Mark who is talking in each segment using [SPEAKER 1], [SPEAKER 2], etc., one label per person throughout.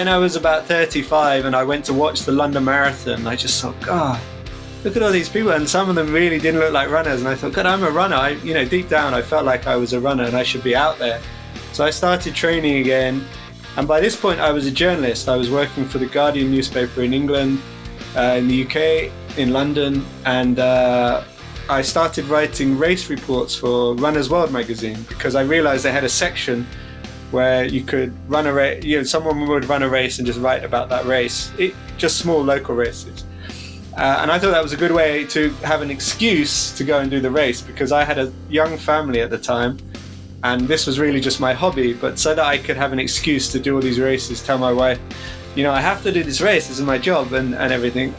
[SPEAKER 1] Then I was about 35 and I went to watch the London Marathon. I just thought, God, look at all these people. And some of them really didn't look like runners. And I thought, God, I'm a runner. I, you know, deep down, I felt like I was a runner and I should be out there. So I started training again. And by this point, I was a journalist. I was working for the Guardian newspaper in England, uh, in the UK, in London. And uh, I started writing race reports for Runner's World magazine because I realized they had a section where you could run a race, you know, someone would run a race and just write about that race, it, just small local races. Uh, and I thought that was a good way to have an excuse to go and do the race because I had a young family at the time and this was really just my hobby. But so that I could have an excuse to do all these races, tell my wife, you know, I have to do this race, this is my job and, and everything.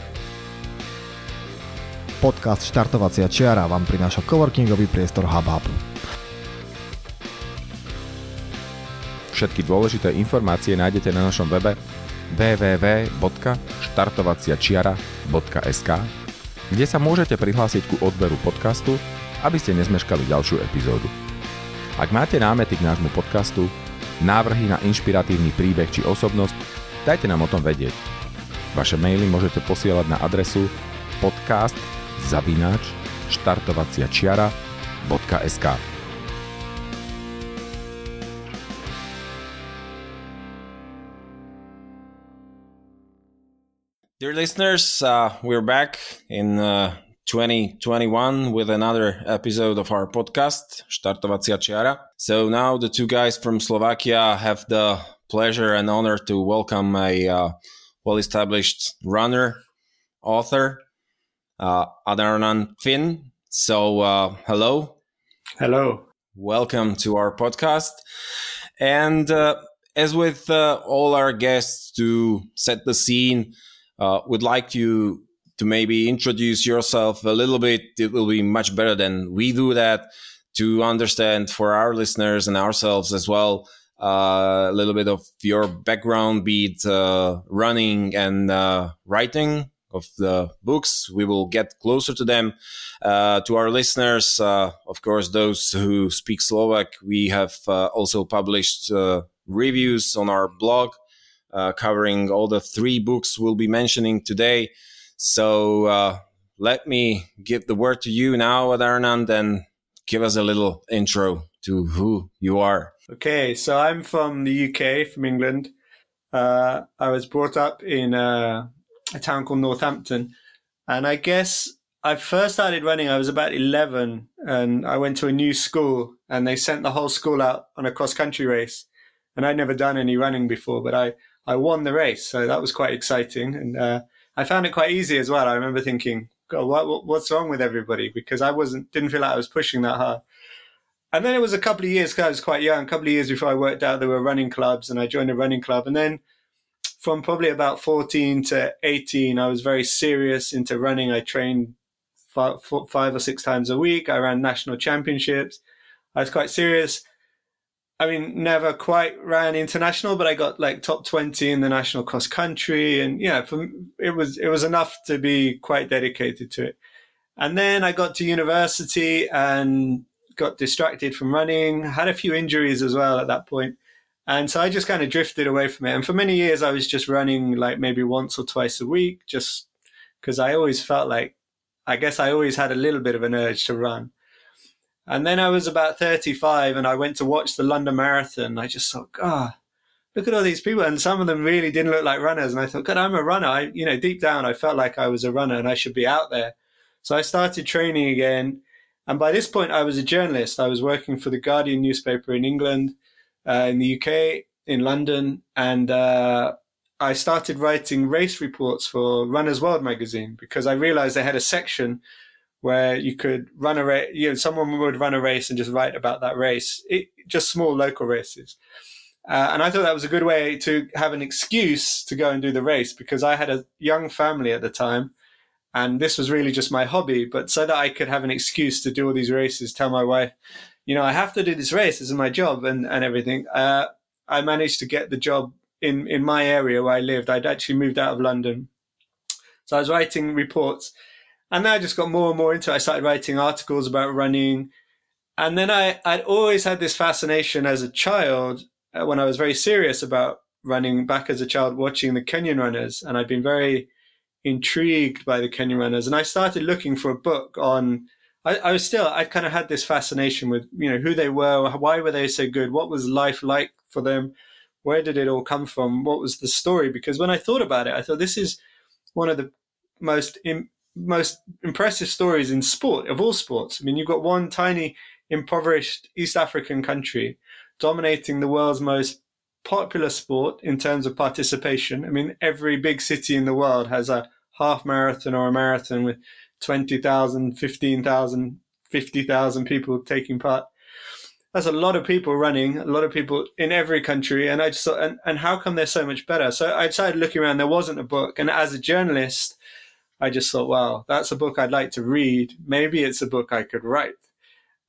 [SPEAKER 2] Podcast Štartovacia čiara vám prináša coworkingový priestor HubHub.
[SPEAKER 3] Všetky dôležité informácie nájdete na našom webe www.štartovaciačiara.sk kde sa môžete prihlásiť ku odberu podcastu, aby ste nezmeškali ďalšiu epizódu. Ak máte námety k nášmu podcastu, návrhy na inšpiratívny príbeh či osobnosť, dajte nám o tom vedieť. Vaše maily môžete posielať na adresu podcast zavináč štartovaciačiara.sk
[SPEAKER 4] Dear listeners, uh, we're back in uh, 2021 with another episode of our podcast, Štartovacia Čiara. So now the two guys from Slovakia have the pleasure and honor to welcome a uh, well-established runner, author, uh, Adharanand Finn. So uh, hello.
[SPEAKER 1] Hello.
[SPEAKER 4] Welcome to our podcast. And uh, as with uh, all our guests to set the scene, uh, would like you to maybe introduce yourself a little bit. It will be much better than we do that to understand for our listeners and ourselves as well uh, a little bit of your background, be it uh, running and uh, writing of the books. We will get closer to them. Uh, to our listeners, uh, of course, those who speak Slovak, we have uh, also published reviews on our blog uh, covering all the three books we'll be mentioning today. So uh, let me give the word to you now, Adharanand, and give us a little intro to who you are.
[SPEAKER 1] Okay, so I'm from the UK, from England. Uh, I was brought up in a, a town called Northampton, and I guess I first started running. I was about eleven, and I went to a new school, and they sent the whole school out on a cross country race, and I'd never done any running before, but I I won the race, so that was quite exciting, and uh, I found it quite easy as well. I remember thinking, God, what, what's wrong with everybody? Because I wasn't didn't feel like I was pushing that hard. And then it was a couple of years because I was quite young, a couple of years before I worked out there were running clubs, and I joined a running club, and then from probably about 14 to 18, I was very serious into running. I trained five, five or six times a week. I ran national championships. I was quite serious. I mean, never quite ran international, but I got like top 20 in the national cross country. And yeah, for, it was, it was enough to be quite dedicated to it. And then I got to university and got distracted from running, had a few injuries as well at that point. And so I just kind of drifted away from it. And for many years, I was just running like maybe once or twice a week, just because I always felt like, I guess I always had a little bit of an urge to run. And then I was about 35 and I went to watch the London Marathon. I just thought, God, look at all these people. And some of them really didn't look like runners. And I thought, God, I'm a runner. I, you know, deep down, I felt like I was a runner and I should be out there. So I started training again. And by this point, I was a journalist. I was working for the Guardian newspaper in England, uh, in the UK, in London. And uh, I started writing race reports for Runner's World magazine because I realized they had a section where you could run a race, you know, someone would run a race and just write about that race, it, just small local races. Uh, and I thought that was a good way to have an excuse to go and do the race because I had a young family at the time and this was really just my hobby. But so that I could have an excuse to do all these races, tell my wife, you know, I have to do this race, this is my job and, and everything. Uh, I managed to get the job in, in my area where I lived. I'd actually moved out of London. So I was writing reports and then I just got more and more into it. I started writing articles about running. And then I, I'd always had this fascination as a child uh, when I was very serious about running back as a child, watching the Kenyan runners, and I'd been very intrigued by the Kenyan runners. And I started looking for a book on. I, I was still, I kind of had this fascination with, you know, who they were, why were they so good, what was life like for them, where did it all come from, what was the story? Because when I thought about it, I thought this is one of the most most impressive stories in sport of all sports. I mean, you've got one tiny impoverished East African country dominating the world's most popular sport in terms of participation. I mean, every big city in the world has a half marathon or a marathon with 20,000, 15,000, 50,000 people taking part. That's a lot of people running, a lot of people in every country. And I just thought, and, and how come they're so much better? So I started looking around, there wasn't a book. And as a journalist, I just thought, wow, that's a book I'd like to read. Maybe it's a book I could write.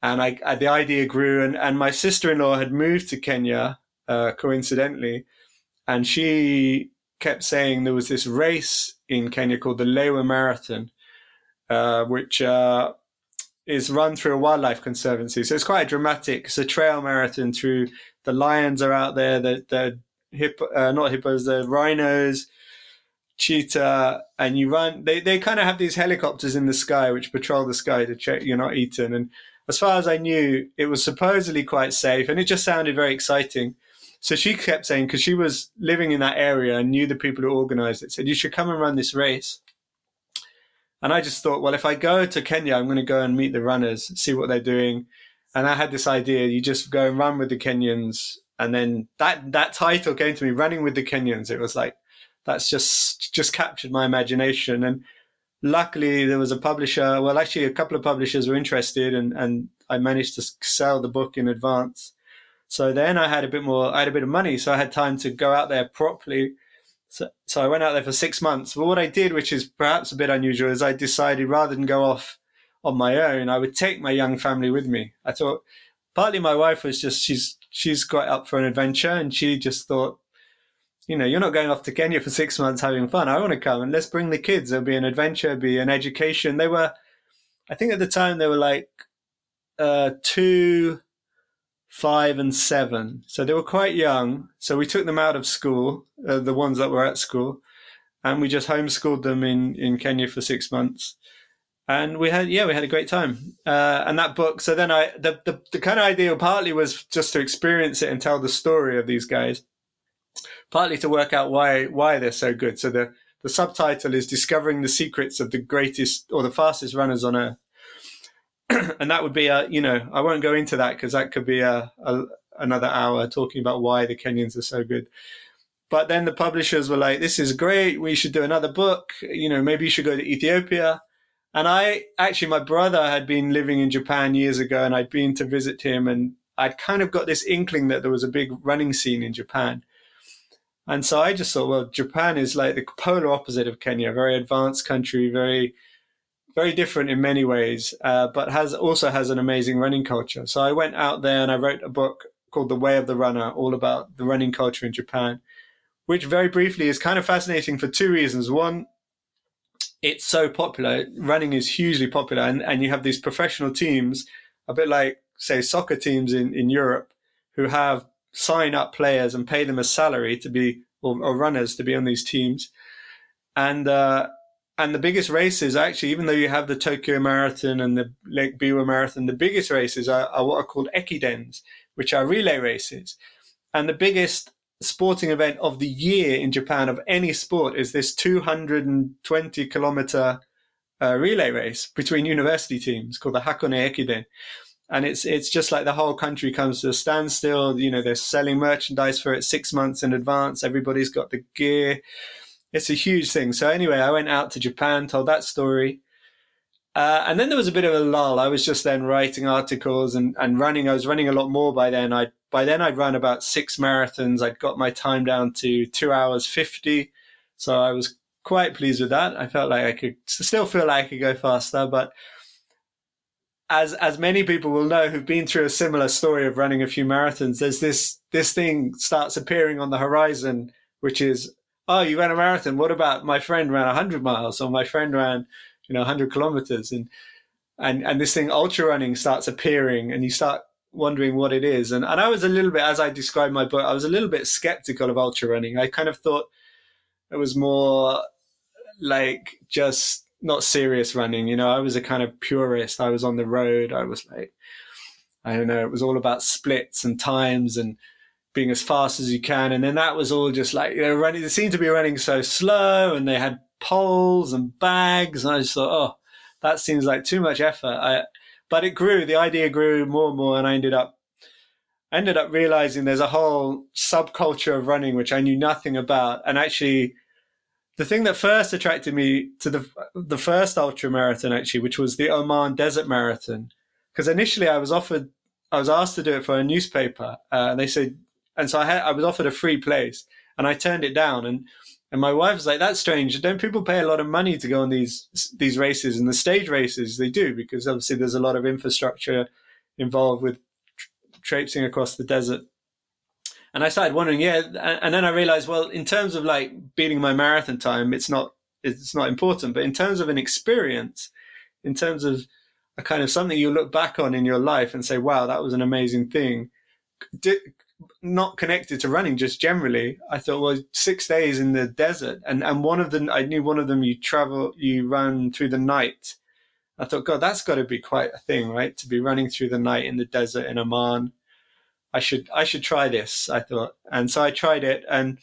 [SPEAKER 1] And I, I the idea grew. And, and my sister in law had moved to Kenya, uh, coincidentally. And she kept saying there was this race in Kenya called the Lewa Marathon, uh, which uh, is run through a wildlife conservancy. So it's quite dramatic. It's a trail marathon through the lions are out there, the the hippo, uh, not hippos, the rhinos, cheetah, and you run. They they kind of have these helicopters in the sky which patrol the sky to check you're not eaten. And as far as I knew, it was supposedly quite safe, and it just sounded very exciting. So she kept saying, because she was living in that area and knew the people who organized it, said, you should come and run this race. And I just thought, well, if I go to Kenya, I'm going to go and meet the runners, see what they're doing. And I had this idea: you just go and run with the Kenyans, and then that that title came to me, running with the Kenyans. It was like that's just just captured my imagination. And luckily, there was a publisher. Well, actually, a couple of publishers were interested, and and I managed to sell the book in advance. So then I had a bit more. I had a bit of money, so I had time to go out there properly so, so I went out there for six months. But what I did, which is perhaps a bit unusual, is I decided rather than go off on my own, I would take my young family with me. I thought partly my wife was just she's she's got up for an adventure, and she just thought, you know, you're not going off to Kenya for six months having fun. I want to come and let's bring the kids. There'll be an adventure, be an education. They were, I think at the time they were like uh, two five and seven. So they were quite young. So we took them out of school, uh, the ones that were at school, and we just homeschooled them in, in Kenya for six months. And we had, yeah, we had a great time. Uh, and that book, so then I, the, the, the kind of idea partly was just to experience it and tell the story of these guys, partly to work out why, why they're so good. So the, the subtitle is Discovering the Secrets of the Greatest or the Fastest Runners on Earth. and that would be a you know I won't go into that because that could be a, a, another hour talking about why the Kenyans are so good. But then the publishers were like, "This is great. We should do another book. You know, maybe you should go to Ethiopia." And I actually, my brother had been living in Japan years ago, and I'd been to visit him, and I'd kind of got this inkling that there was a big running scene in Japan. And so I just thought, well, Japan is like the polar opposite of Kenya, a very advanced country, very very different in many ways, uh, but has also has an amazing running culture. So I went out there and I wrote a book called The Way of the Runner, all about the running culture in Japan, which very briefly is kind of fascinating for two reasons. One, it's so popular. Running is hugely popular, and, and you have these professional teams, a bit like say soccer teams in, in Europe, who have sign up players and pay them a salary to be or, or runners to be on these teams, and uh, and the biggest races actually, even though you have the Tokyo Marathon and the Lake Biwa Marathon, the biggest races are, are what are called ekidens, which are relay races. And the biggest sporting event of the year in Japan of any sport is this 220 kilometer uh, relay race between university teams called the Hakone Ekiden. And it's it's just like the whole country comes to a standstill. You know, they're selling merchandise for it six months in advance. Everybody's got the gear it's a huge thing. So anyway, I went out to Japan, told that story. Uh, and then there was a bit of a lull. I was just then writing articles and, and running. I was running a lot more by then. I by then I'd run about six marathons. I'd got my time down to two hours fifty, so I was quite pleased with that. I felt like I could still feel like I could go faster, but as as many people will know who've been through a similar story of running a few marathons, there's this this thing starts appearing on the horizon, which is oh, you ran a marathon. What about my friend ran 100 miles or my friend ran, you know, 100 kilometers? And, and, and this thing, ultra running, starts appearing and you start wondering what it is. And, and I was a little bit, as I described my book, I was a little bit skeptical of ultra running. I kind of thought it was more like just not serious running. You know, I was a kind of purist. I was on the road. I was like, I don't know, it was all about splits and times and being as fast as you can. And then that was all just like, you know, running, they seemed to be running so slow and they had poles and bags. And I just thought, oh, that seems like too much effort. I, but it grew, the idea grew more and more. And I ended up, I ended up realizing there's a whole subculture of running, which I knew nothing about. And actually, the thing that first attracted me to the the first ultra marathon actually, which was the Oman Desert Marathon, because initially I was offered, I was asked to do it for a newspaper, uh, and they said, and so I had, I was offered a free place, and I turned it down, and and my wife was like, "That's strange. Don't people pay a lot of money to go on these these races and the stage races? They do because obviously there's a lot of infrastructure involved with tra- traipsing across the desert." And I started wondering, yeah, and then I realized, well, in terms of like beating my marathon time, it's not it's not important, but in terms of an experience, in terms of a kind of something you look back on in your life and say, wow, that was an amazing thing. not connected to running, just generally. I thought, well, six days in the desert, and and one of them, I knew one of them, you travel, you run through the night. I thought, God, that's got to be quite a thing, right? To be running through the night in the desert in Oman. I should I should try this. I thought, and so I tried it, and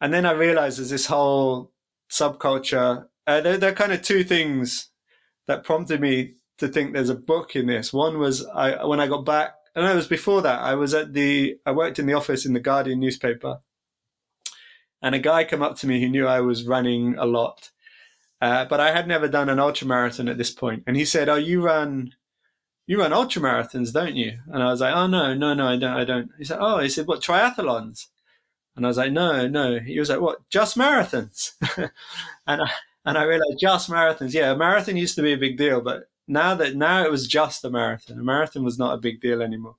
[SPEAKER 1] and then I realized there's this whole subculture. Uh, there, there are kind of two things that prompted me to think there's a book in this. One was I when I got back, and it was before that. I was at the I worked in the office in the Guardian newspaper, and a guy came up to me who knew I was running a lot, uh, but I had never done an ultra marathon at this point, and he said, "Oh, you run." You run ultra marathons, don't you? And I was like, oh no, no, no, I don't, I don't. He said, oh, he said, what triathlons? And I was like, no, no. He was like, what, just marathons? and I, and I realized just marathons. Yeah, a marathon used to be a big deal, but now that now it was just a marathon. A marathon was not a big deal anymore.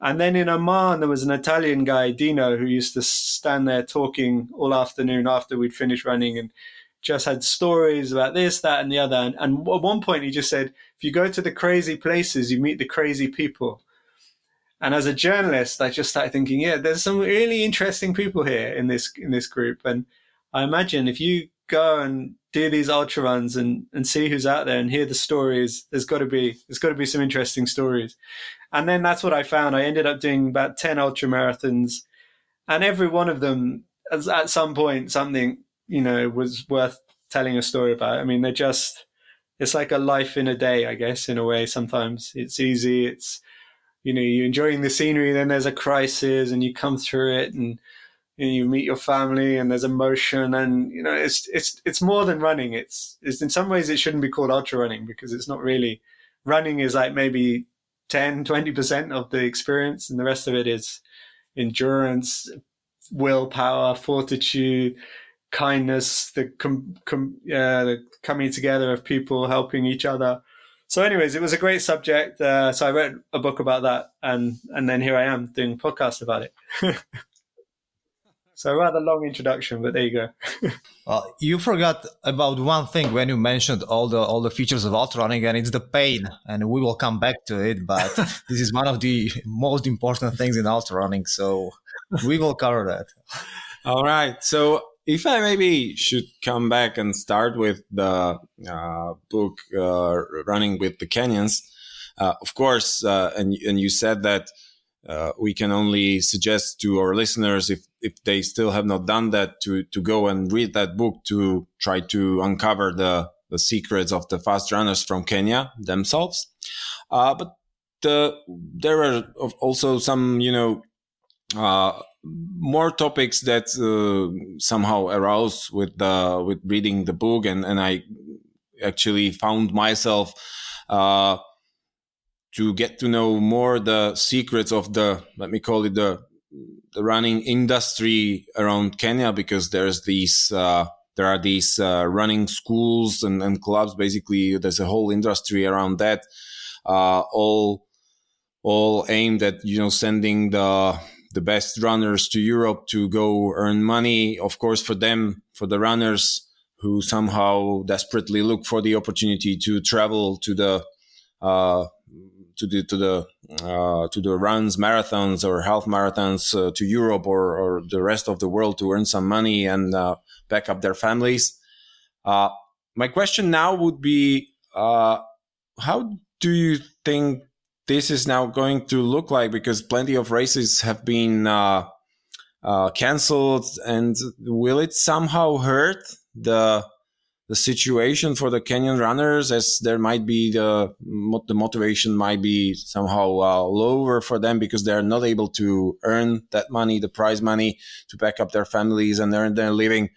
[SPEAKER 1] And then in Oman, there was an Italian guy, Dino, who used to stand there talking all afternoon after we'd finished running and just had stories about this, that, and the other. And, and at one point, he just said, if you go to the crazy places, you meet the crazy people. And as a journalist, I just started thinking, yeah, there's some really interesting people here in this in this group. And I imagine if you go and do these ultra runs and, and see who's out there and hear the stories, there's got to be there's got to be some interesting stories. And then that's what I found. I ended up doing about ten ultra marathons, and every one of them, at some point, something you know was worth telling a story about. I mean, they're just it's like a life in a day, I guess, in a way. Sometimes it's easy. It's you know you're enjoying the scenery, then there's a crisis, and you come through it and you meet your family and there's emotion and you know it's it's it's more than running it's, it's in some ways it shouldn't be called ultra running because it's not really running is like maybe 10 20% of the experience and the rest of it is endurance willpower fortitude kindness the com, com, uh, the coming together of people helping each other so anyways it was a great subject uh, so i wrote a book about that and and then here i am doing a podcast about it So rather long introduction, but there you go.
[SPEAKER 2] well, you forgot about one thing when you mentioned all the all the features of ultra running, and it's the pain. And we will come back to it, but this is one of the most important things in ultra running. So we will cover that.
[SPEAKER 4] All right. So if I maybe should come back and start with the uh, book uh, "Running with the Kenyans," uh, of course, uh, and and you said that uh, we can only suggest to our listeners if if they still have not done that to to go and read that book to try to uncover the the secrets of the fast runners from Kenya themselves. Uh, but the, there are also some you know uh, more topics that uh, somehow arouse with the with reading the book and and I actually found myself uh, to get to know more the secrets of the let me call it the the running industry around Kenya because there's these uh, there are these uh, running schools and, and, clubs. Basically there's a whole industry around that uh, all all aimed at you know sending the the best runners to Europe to go earn money of course for them for the runners who somehow desperately look for the opportunity to travel to the uh, to the to the uh, to the runs, marathons, or half marathons uh, to Europe or, or the rest of the world to earn some money and uh, back up their families. Uh, my question now would be: uh, How do you think this is now going to look like? Because plenty of races have been uh, cancelled, and will it somehow hurt the the situation for the Kenyan runners, as there might be the the motivation might be somehow uh, lower for them because they're not able to earn that money, the prize money, to back up their families and earn their living.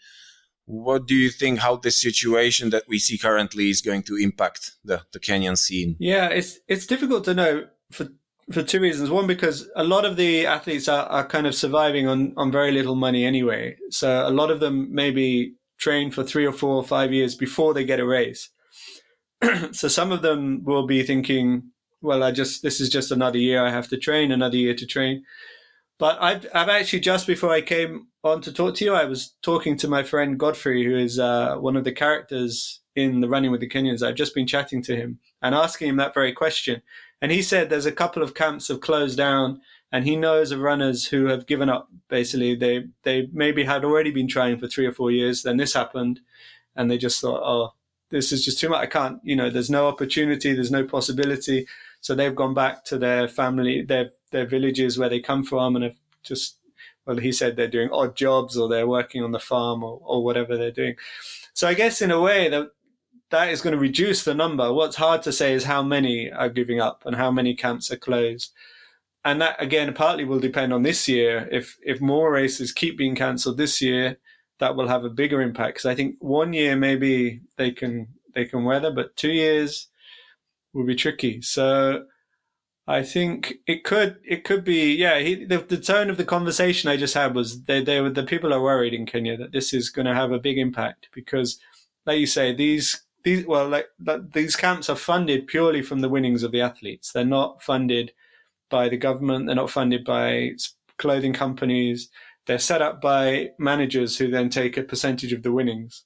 [SPEAKER 4] What do you think? How the situation that we see currently is going to impact the, the Kenyan scene?
[SPEAKER 1] Yeah, it's it's difficult to know for for two reasons. One, because a lot of the athletes are, are kind of surviving on on very little money anyway. So a lot of them maybe train for three or four or five years before they get a race. so some of them will be thinking, well, I just, this is just another year I have to train, another year to train. But I've, I've actually, just before I came on to talk to you, I was talking to my friend Godfrey, who is uh, one of the characters in the Running with the Kenyans. I've just been chatting to him and asking him that very question. And he said there's a couple of camps have closed down and he knows of runners who have given up. Basically, they they maybe had already been trying for three or four years. Then this happened, and they just thought, oh, this is just too much. I can't. You know, there's no opportunity. There's no possibility. So they've gone back to their family, their their villages where they come from, and have just well, he said they're doing odd jobs or they're working on the farm or, or whatever they're doing. So I guess in a way that that is going to reduce the number. What's hard to say is how many are giving up and how many camps are closed and that again partly will depend on this year. If if more races keep being cancelled this year, that will have a bigger impact. Because I think one year maybe they can they can weather, but two years will be tricky. So I think it could it could be yeah. He, the, the tone of the conversation I just had was they they were the people are worried in Kenya that this is going to have a big impact because, like you say, these these well like these camps are funded purely from the winnings of the athletes. They're not funded by the government. They're not funded by clothing companies. They're set up by managers who then take a percentage of the winnings.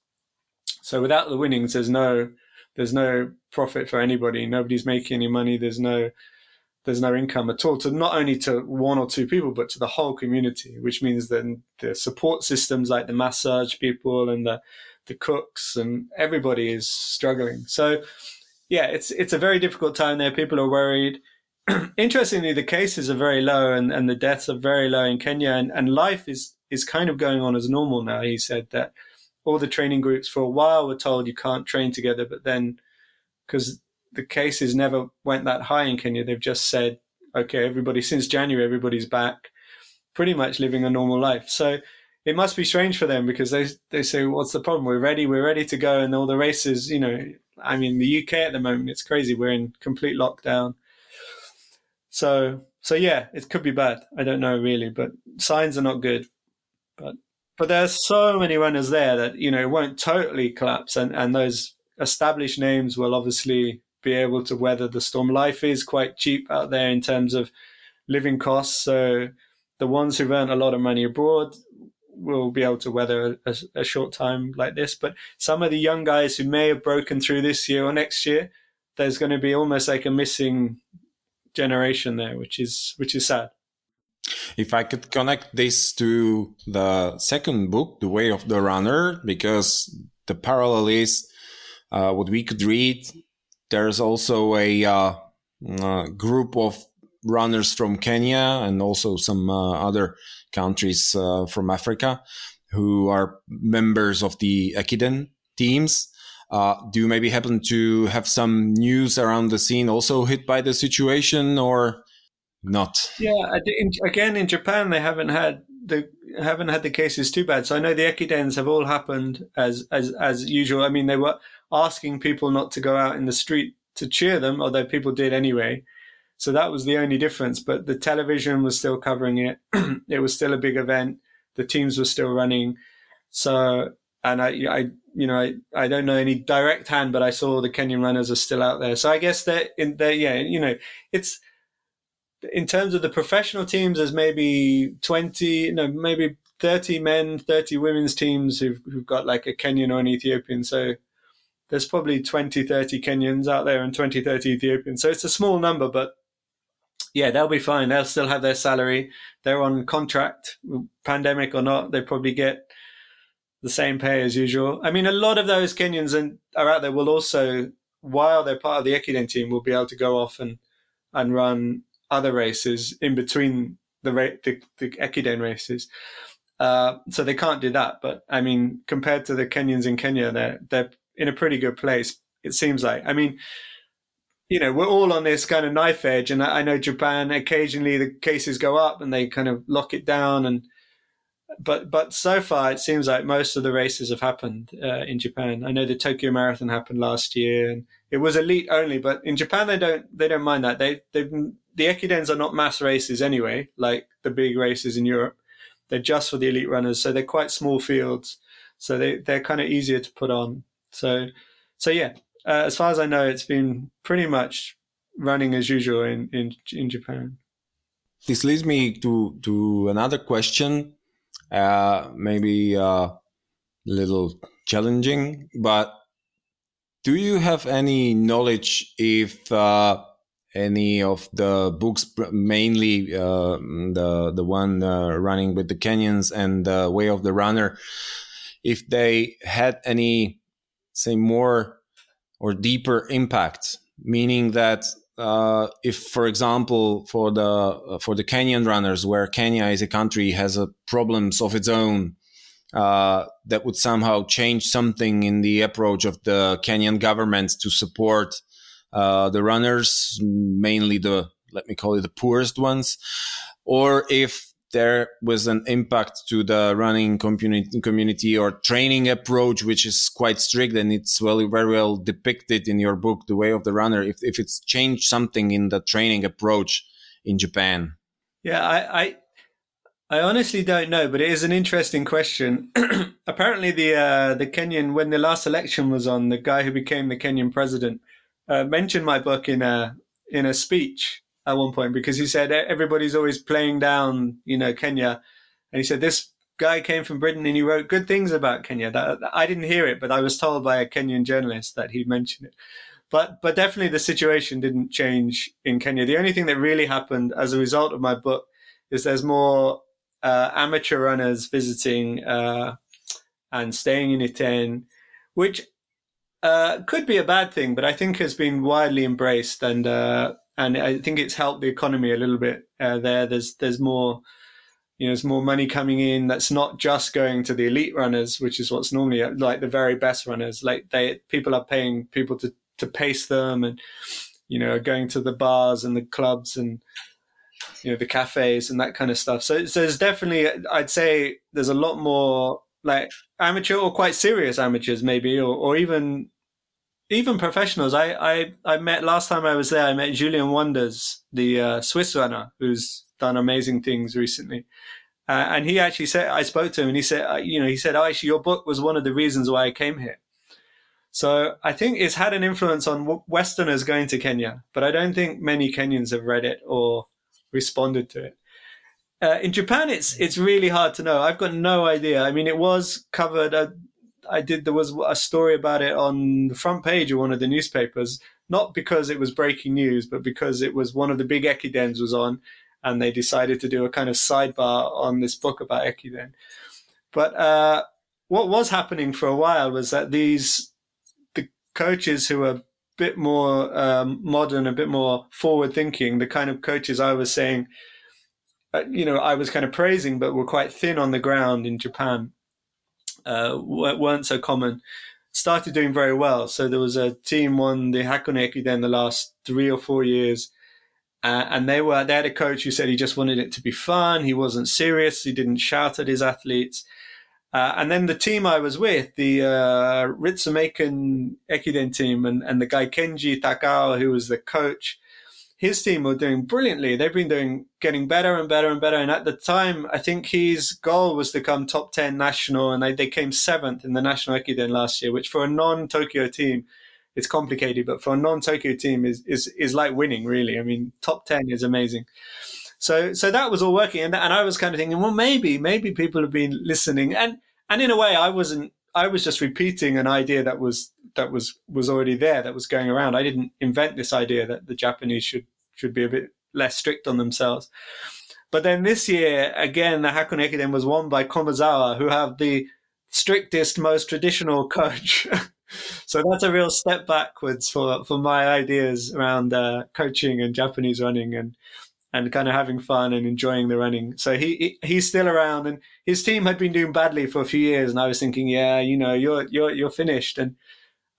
[SPEAKER 1] So without the winnings, there's no there's no profit for anybody. Nobody's making any money. There's no there's no income at all to not only to one or two people, but to the whole community, which means then the support systems like the massage people and the the cooks and everybody is struggling. So yeah, it's it's a very difficult time there. People are worried. interestingly, the cases are very low and, and the deaths are very low in Kenya, and, and life is, is kind of going on as normal now. He said that all the training groups for a while were told you can't train together, but then because the cases never went that high in Kenya, they've just said, okay, everybody since January, everybody's back, pretty much living a normal life. So it must be strange for them because they they say, what's the problem? We're ready, we're ready to go, and all the races, you know. I mean, the UK at the moment, it's crazy. We're in complete lockdown so so yeah, it could be bad. I don't know really, but signs are not good. But but there's so many runners there that you know won't totally collapse, and and those established names will obviously be able to weather the storm. Life is quite cheap out there in terms of living costs, so the ones who've earned a lot of money abroad will be able to weather a, a, short time like this. But some of the young guys who may have broken through this year or next year, there's going to be almost like a missing generation there, which is which is sad.
[SPEAKER 4] If I could connect this to the second book, The Way of the Runner, because the parallel is uh, what we could read. There's also a uh, uh, group of runners from Kenya and also some uh, other countries uh, from Africa who are members of the Ekiden teams. Do you maybe happen to have some news around the scene also hit by the situation or not?
[SPEAKER 1] Yeah, in, again in Japan they haven't had the haven't had the cases too bad. So I know the ekidens have all happened as as as usual. I mean they were asking people not to go out in the street to cheer them, although people did anyway. So that was the only difference. But the television was still covering it. it was still a big event. The teams were still running. So and I, I you know, I, I don't know any direct hand, but I saw the Kenyan runners are still out there. So I guess that in there, yeah, you know, it's in terms of the professional teams, there's maybe 20, no, maybe 30 men, 30 women's teams who've, who've got like a Kenyan or an Ethiopian. So there's probably 20, 30 Kenyans out there and 20, 30 Ethiopians. So it's a small number, but yeah, they'll be fine. They'll still have their salary. They're on contract, pandemic or not. They probably get the same pay as usual. I mean, a lot of those Kenyans and are out there will also, while they're part of the Ekiden team, will be able to go off and and run other races in between the the, the Ekiden races. Uh, so they can't do that. But I mean, compared to the Kenyans in Kenya, they're they're in a pretty good place. It seems like. I mean, you know, we're all on this kind of knife edge, and I, I know Japan. Occasionally, the cases go up, and they kind of lock it down, and but but so far it seems like most of the races have happened uh, in Japan. I know the Tokyo Marathon happened last year, and it was elite only. But in Japan, they don't they don't mind that. They they the Ekidens are not mass races anyway, like the big races in Europe. They're just for the elite runners, so they're quite small fields. So they they're kind of easier to put on. So so yeah, uh, as far as I know, it's been pretty much running as usual in in in Japan.
[SPEAKER 4] This leads me to to another question uh, maybe uh, a little challenging, but do you have any knowledge if uh, any of the books, mainly uh, the the one uh, running with the Kenyans and the Way of the Runner, if they had any, say, more or deeper impact, meaning that uh, if, for example, for the for the Kenyan runners, where Kenya is a country has a problems of its own, uh, that would somehow change something in the approach of the Kenyan government to support uh, the runners, mainly the let me call it the poorest ones, or if there was an impact to the running community, community or training approach, which is quite strict and it's well, very well depicted in your book, The Way of the Runner. If, if it's changed something in the training approach in Japan.
[SPEAKER 1] Yeah, I, I, I honestly don't know, but it is an interesting question. Apparently, the uh, the Kenyan when the last election was on, the guy who became the Kenyan president uh, mentioned my book in a in a speech, at one point because he said everybody's always playing down, you know, Kenya, and he said this guy came from Britain and he wrote good things about Kenya. That, I didn't hear it, but I was told by a Kenyan journalist that he mentioned it. But but definitely the situation didn't change in Kenya. The only thing that really happened as a result of my book is there's more uh, amateur runners visiting uh, and staying in Iten, which uh, could be a bad thing, but I think has been widely embraced and uh, and I think it's helped the economy a little bit uh, there. There's there's more, you know, there's more money coming in. That's not just going to the elite runners, which is what's normally uh, like the very best runners. Like they people are paying people to to pace them, and you know, going to the bars and the clubs and you know the cafes and that kind of stuff. So, so there's definitely, I'd say, there's a lot more like amateur or quite serious amateurs, maybe, or, or even even professionals. I, I, I met last time I was there. I met Julien Wanders, the uh, Swiss runner, who's done amazing things recently. Uh, and he actually said, I spoke to him, and he said, uh, you know, he said, oh, actually, your book was one of the reasons why I came here. So I think it's had an influence on Westerners going to Kenya, but I don't think many Kenyans have read it or responded to it. Uh, in Japan, it's it's really hard to know. I've got no idea. I mean, it was covered. I did there was a story about it on the front page of one of the newspapers, not because it was breaking news, but because it was one of the big Ekidens was on, and they decided to do a kind of sidebar on this book about Ekiden. But uh, what was happening for a while was that these the coaches who were a bit more um, modern, a bit more forward thinking, the kind of coaches I was saying, uh, you know, I was kind of praising, but were quite thin on the ground in Japan uh, weren't so common, started doing very well. So there was a team won the Hakone Ekiden the last three or four years. Uh, and they were they had a coach who said he just wanted it to be fun. He wasn't serious. He didn't shout at his athletes. Uh, and then the team I was with, the uh, Ritsumeikan Ekiden team, and, and the guy Kenji Takao, who was the coach, his team were doing brilliantly. They've been doing getting better and better and better. And at the time, I think his goal was to come top ten national, and they, they came seventh in the national Ekiden last year, which for a non-Tokyo team, it's complicated, but for a non-Tokyo team is is is like winning. Really, I mean, top ten is amazing. So so that was all working, and and I was kind of thinking, well, maybe maybe people have been listening, and and in a way, I wasn't. I was just repeating an idea that was that was was already there, that was going around. I didn't invent this idea that the Japanese should should be a bit less strict on themselves. But then this year, again, the Hakone Ekiden was won by Komazawa, who have the strictest, most traditional coach. so that's a real step backwards for, for my ideas around uh, coaching and Japanese running and and kind of having fun and enjoying the running. So he, he, he's still around, and his team had been doing badly for a few years, and I was thinking, yeah, you know, you're you're you're finished, and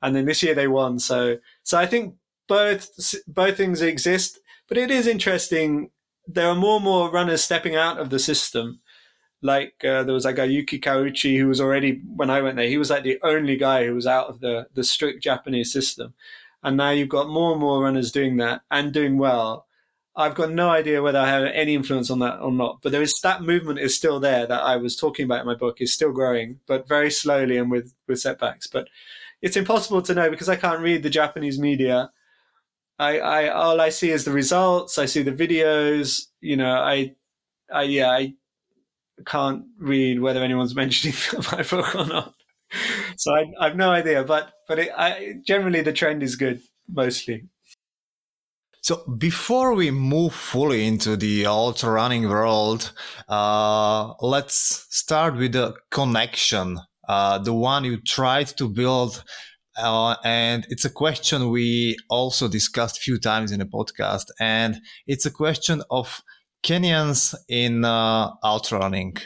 [SPEAKER 1] and then this year they won. So so I think both both things exist, but it is interesting. There are more and more runners stepping out of the system. Like uh, there was a Yuki Kawauchi who was already when I went there, he was like the only guy who was out of the the strict Japanese system, and now you've got more and more runners doing that and doing well I've got no idea whether I have any influence on that or not. But there is that movement is still there that I was talking about in my book is still growing, but very slowly and with with setbacks. But it's impossible to know because I can't read the Japanese media. I, I all I see is the results. I see the videos. You know, I, I yeah, I can't read whether anyone's mentioning my book or not. So I, I have no idea. But but it, I, generally the trend is good mostly.
[SPEAKER 2] So before we move fully into the ultra running world, uh, let's start with the connection, uh, the one you tried to build. Uh, and it's a question we also discussed a few times in the podcast. And it's a question of Kenyans in uh, ultra running.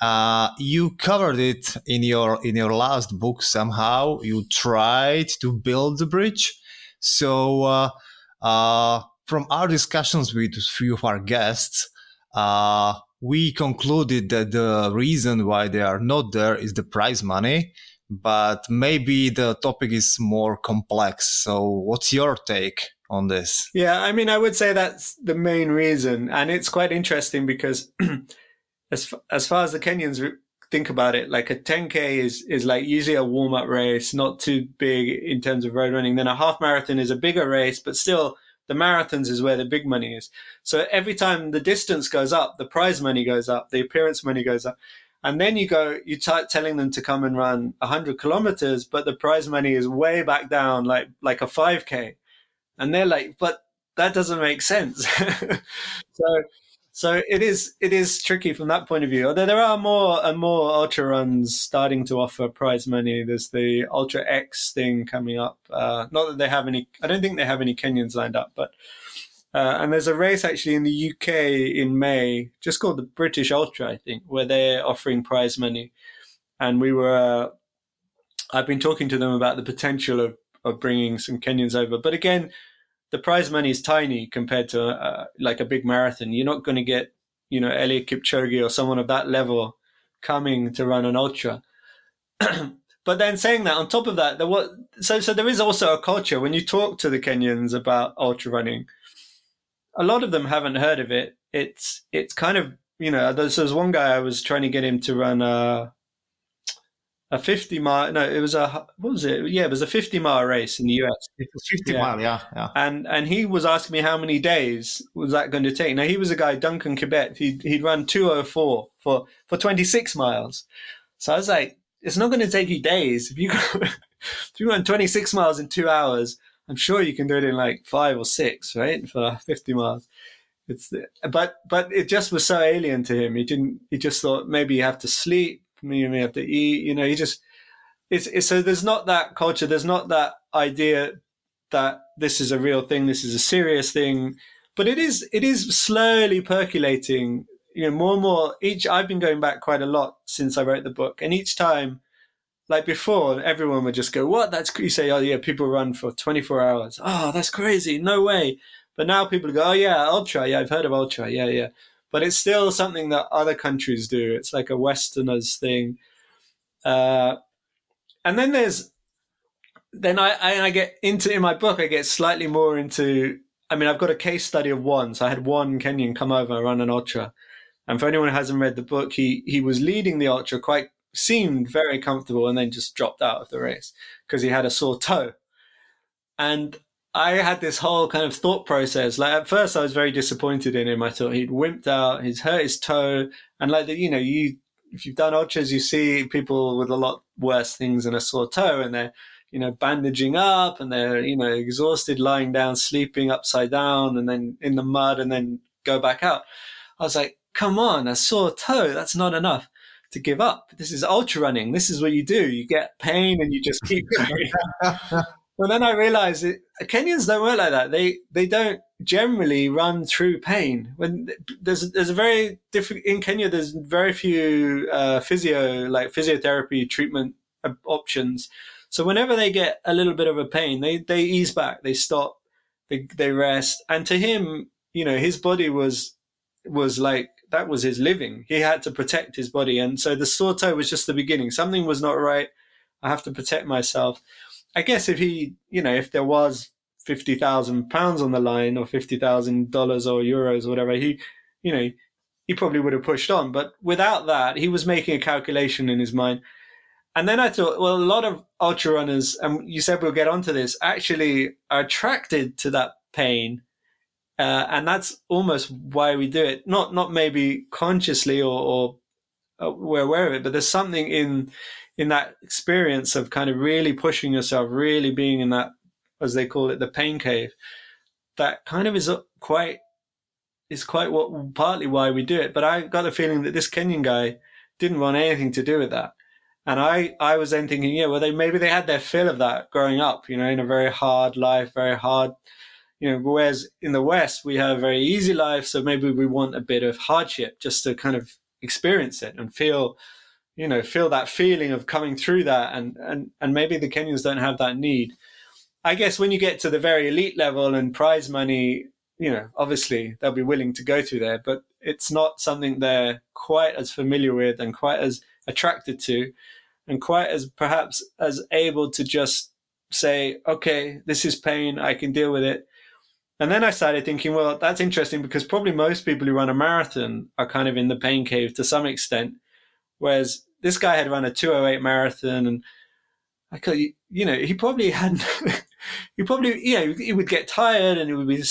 [SPEAKER 2] Uh, you covered it in your in your last book somehow. You tried to build the bridge. So uh, from our discussions with a few of our guests, uh, we concluded that the reason why they are not there is the prize money, but maybe the topic is more complex. So, what's your take on this?
[SPEAKER 1] Yeah, I mean, I would say that's the main reason, and it's quite interesting because, as as far as the Kenyans think about it, like a 10k is is like usually a warm up race, not too big in terms of road running. Then a half marathon is a bigger race, but still the marathons is where the big money is. So every time the distance goes up, the prize money goes up, the appearance money goes up. And then you go, you start telling them to come and run 100 kilometers, but the prize money is way back down, like like a 5k. And they're like, but that doesn't make sense. so so it is it is tricky from that point of view. Although there are more and more ultra runs starting to offer prize money. There's the Ultra X thing coming up. Uh, not that they have any. I don't think they have any Kenyans lined up, but uh, and there's a race actually in the UK in May, just called the British Ultra, I think, where they're offering prize money. And we were, uh, I've been talking to them about the potential of of bringing some Kenyans over, but again the prize money is tiny compared to uh, like a big marathon. You're not going to get, you know, Eliud Kipchoge or someone of that level coming to run an ultra. but then saying that, on top of that, there was so so there is also a culture when you talk to the Kenyans about ultra running. A lot of them haven't heard of it. It's it's kind of you know there's, there's one guy I was trying to get him to run a a 50 mile no it was a what was it? Yeah it was a 50 mile race in the us
[SPEAKER 2] it was 50 yeah. mile yeah yeah.
[SPEAKER 1] And and he was asking me how many days was that going to take. Now he was a guy duncan kibet he'd, he'd run 204 for for 26 miles. So i was like it's not going to take you days. If you go, if you run 26 miles in two hours i'm sure you can do it in like five or six right for 50 miles. It's but but it just was so alien to him. He didn't he just thought maybe you have to sleep you may have to eat. You know, you just it's, it's so there's not that culture. There's not that idea that this is a real thing. This is a serious thing. But it is it is slowly percolating. You know, more and more. Each I've been going back quite a lot since I wrote the book, and each time like before, everyone would just go, "What? That's you say? Oh yeah, people run for 24 hours. Oh, that's crazy. No way." But now people go, "Oh yeah, ultra. Yeah, I've heard of ultra. Yeah, yeah." But it's still something that other countries do. It's like a Westerners thing. Uh, and then there's, then I, I, I get into in my book, I get slightly more into. I mean, I've got a case study of one. So I had one Kenyan come over and run an ultra, and for anyone who hasn't read the book, he he was leading the ultra quite seemed very comfortable, and then just dropped out of the race because he had a sore toe. And I had this whole kind of thought process. Like at first, I was very disappointed in him. I thought he'd wimped out, he's hurt his toe, and like the, you know, you if you've done ultras, you see people with a lot worse things than a sore toe, and they're you know, bandaging up and they're, you know, exhausted, lying down, sleeping upside down and then in the mud and then go back out. I was like, come on, a sore toe, that's not enough to give up. This is ultra running. This is what you do. You get pain and you just keep going. Well, then I realized Kenyans don't work like that. They they don't generally run through pain. When there's there's a very different in Kenya. There's very few uh, physio like physiotherapy treatment options. So whenever they get a little bit of a pain, they they ease back. They stop. They they rest. And to him, you know, his body was was like that was his living. He had to protect his body, and so the sore toe was just the beginning. Something was not right. I have to protect myself. I guess if he, you know, if there was fifty thousand pounds on the line or fifty thousand dollars or euros or whatever, he, you know, he probably would have pushed on. But without that, he was making a calculation in his mind. And then I thought, well, a lot of ultra runners, and you said we'll get onto this, actually are attracted to that pain uh, and that's almost why we do it. Not not maybe consciously or, or uh, we're aware of it, but there's something in in that experience of kind of really pushing yourself, really being in that, as they call it, the pain cave. That kind of is quite is quite what partly why we do it. But I got the feeling that this Kenyan guy didn't want anything to do with that. And I, I was then thinking, yeah, well, they maybe they had their fill of that growing up, you know, in a very hard life, very hard you know, whereas in the West we have a very easy life, so maybe we want a bit of hardship just to kind of experience it and feel, you know, feel that feeling of coming through that, and and and maybe the Kenyans don't have that need. I guess when you get to the very elite level and prize money, you know, obviously they'll be willing to go through there, but it's not something they're quite as familiar with and quite as attracted to, and quite as perhaps as able to just say, okay, this is pain, I can deal with it and then I started thinking, well, that's interesting because probably most people who run a marathon are kind of in the pain cave to some extent. Whereas this guy had run a 208 marathon and I could, you know, he probably had, he probably, you know, he would get tired and he would be,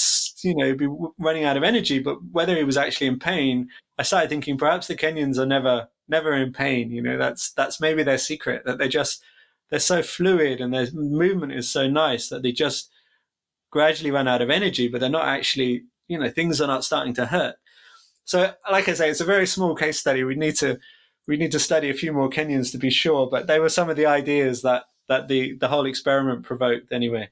[SPEAKER 1] you know, be running out of energy. But whether he was actually in pain, I started thinking perhaps the Kenyans are never, never in pain. You know, that's, that's maybe their secret that they just, they're so fluid and their movement is so nice that they just, gradually run out of energy, but they're not actually, you know, things are not starting to hurt. So, like I say, it's a very small case study. We need to we need to study a few more Kenyans to be sure, but they were some of the ideas that that the the whole experiment provoked anyway.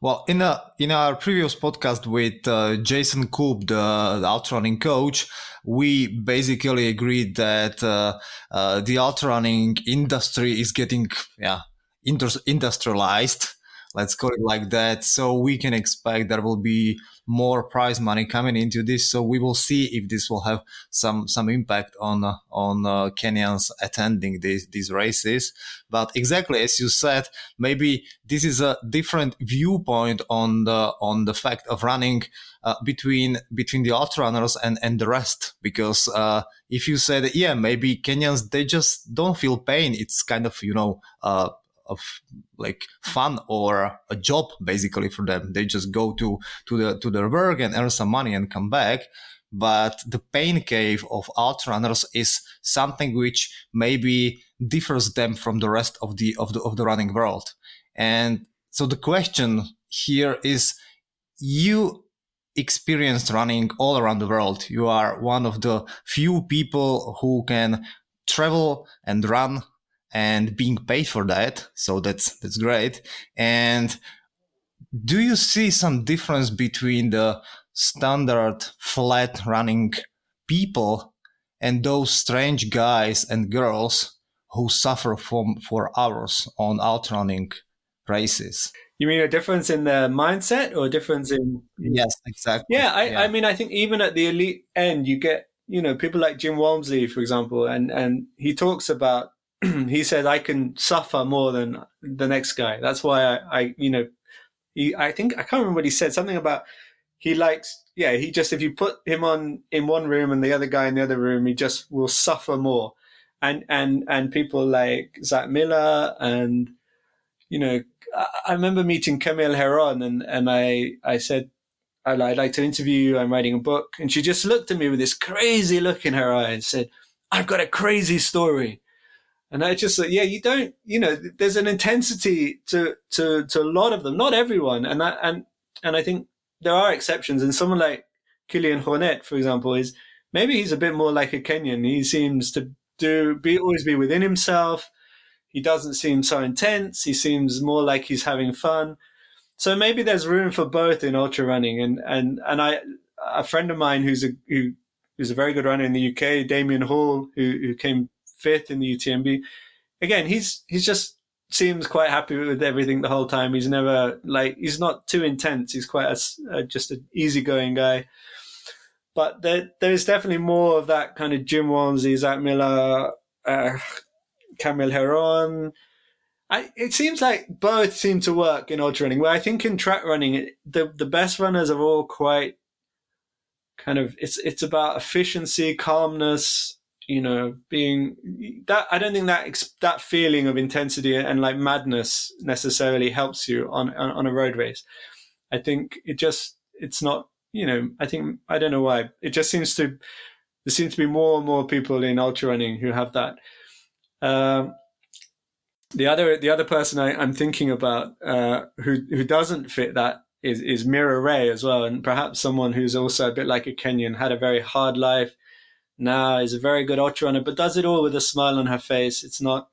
[SPEAKER 2] Well, in a, in our previous podcast with uh, Jason Koop, the, the ultra running coach, we basically agreed that uh, uh, the ultra running industry is getting yeah industrialized let's call it like that. So we can expect there will be more prize money coming into this. So we will see if this will have some some impact on on uh, Kenyans attending these these races. But exactly as you said, maybe this is a different viewpoint on the on the fact of running uh, between between the ultra runners and and the rest. Because uh, if you said yeah, maybe Kenyans they just don't feel pain. It's kind of you know uh, of like fun or a job basically for them. They just go to to the to their work and earn some money and come back. But the pain cave of ultra runners is something which maybe differs them from the rest of the of the of the running world. And so the question here is you experienced running all around the world. You are one of the few people who can travel and run and being paid for that. So that's that's great. And do you see some difference between the standard flat running people and those strange guys and girls who suffer from for hours on outrunning races?
[SPEAKER 1] You mean a difference in the mindset or a difference in
[SPEAKER 2] Yes, exactly.
[SPEAKER 1] Yeah, I, yeah. I mean I think even at the elite end you get you know people like Jim Walmsley for example and and he talks about he said I can suffer more than the next guy. That's why I, I you know, he, I think I can't remember what he said. Something about he likes, yeah, he just if you put him on in one room and the other guy in the other room, he just will suffer more. And and and people like Zach Miller and you know, I remember meeting Camille Herron and and I I said I'd like to interview you. I'm writing a book, and she just looked at me with this crazy look in her eye and said, "I've got a crazy story." And I just yeah, you don't you know there's an intensity to to to a lot of them, not everyone, and that and and I think there are exceptions. And someone like Kilian Jornet, for example, is maybe he's a bit more like a Kenyan. He seems to do be always be within himself. He doesn't seem so intense. He seems more like he's having fun. So maybe there's room for both in ultra running. And and and I a friend of mine who's a who who's a very good runner in the UK, Damian Hall, who who came fifth in the UTMB. Again, he's he's just seems quite happy with everything the whole time. He's never like he's not too intense. He's quite a, just an easygoing guy. But there there's definitely more of that kind of Jim Walmsley, Zach Miller, uh, Camille Herron. I, it seems like both seem to work in ultra running. Where I think in track running, the the best runners are all quite kind of it's it's about efficiency, calmness, you know, being that I don't think that that feeling of intensity and like madness necessarily helps you on on a road race. I think it just it's not you know I think I don't know why it just seems to there seems to be more and more people in ultra running who have that. Um, the other the other person I, am thinking about uh, who who doesn't fit that is is Mira Rai as well, and perhaps someone who's also a bit like a Kenyan, had a very hard life now is a very good ultra runner, but does it all with a smile on her face. It's not,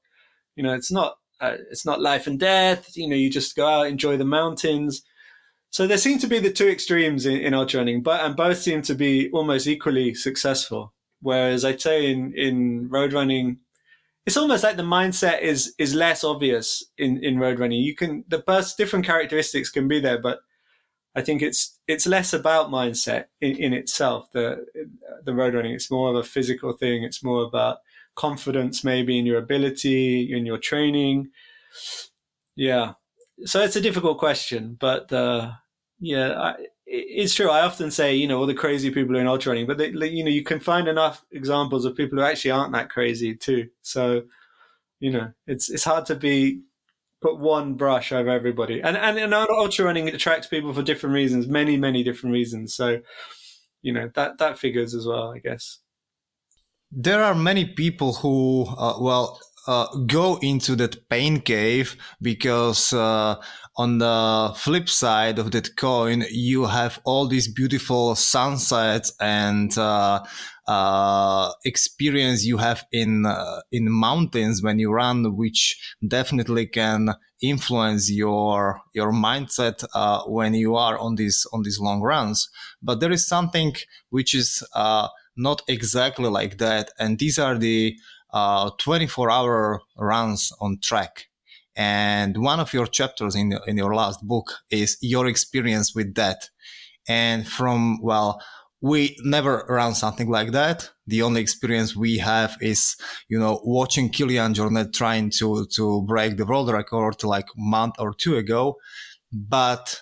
[SPEAKER 1] you know, it's not, uh, it's not life and death. You know, you just go out, enjoy the mountains. So there seem to be the two extremes in, in ultra running, but and both seem to be almost equally successful. Whereas I'd say in in road running, it's almost like the mindset is is less obvious in in road running. You can the first different characteristics can be there, but I think it's it's less about mindset in, in itself. The the road running it's more of a physical thing. It's more about confidence, maybe in your ability, in your training. Yeah, so it's a difficult question, but uh, yeah, I, it's true. I often say, you know, all the crazy people are in ultra running, but they, you know, you can find enough examples of people who actually aren't that crazy too. So, you know, it's it's hard to be put one brush over everybody. And and, and ultra running attracts people for different reasons, many many different reasons. So, you know that that figures as well, I guess.
[SPEAKER 2] There are many people who, uh, well, uh, go into that pain cave because uh, on the flip side of that coin, you have all these beautiful sunsets and uh, uh, experience you have in uh, in mountains when you run, which definitely can influence your your mindset uh, when you are on these on these long runs. But there is something which is uh, not exactly like that, and these are the uh, 24 hour runs on track. And one of your chapters in in your last book is your experience with that. And from well, we never run something like that. The only experience we have is, you know, watching Kilian Jornet trying to, to break the world record like month or two ago. But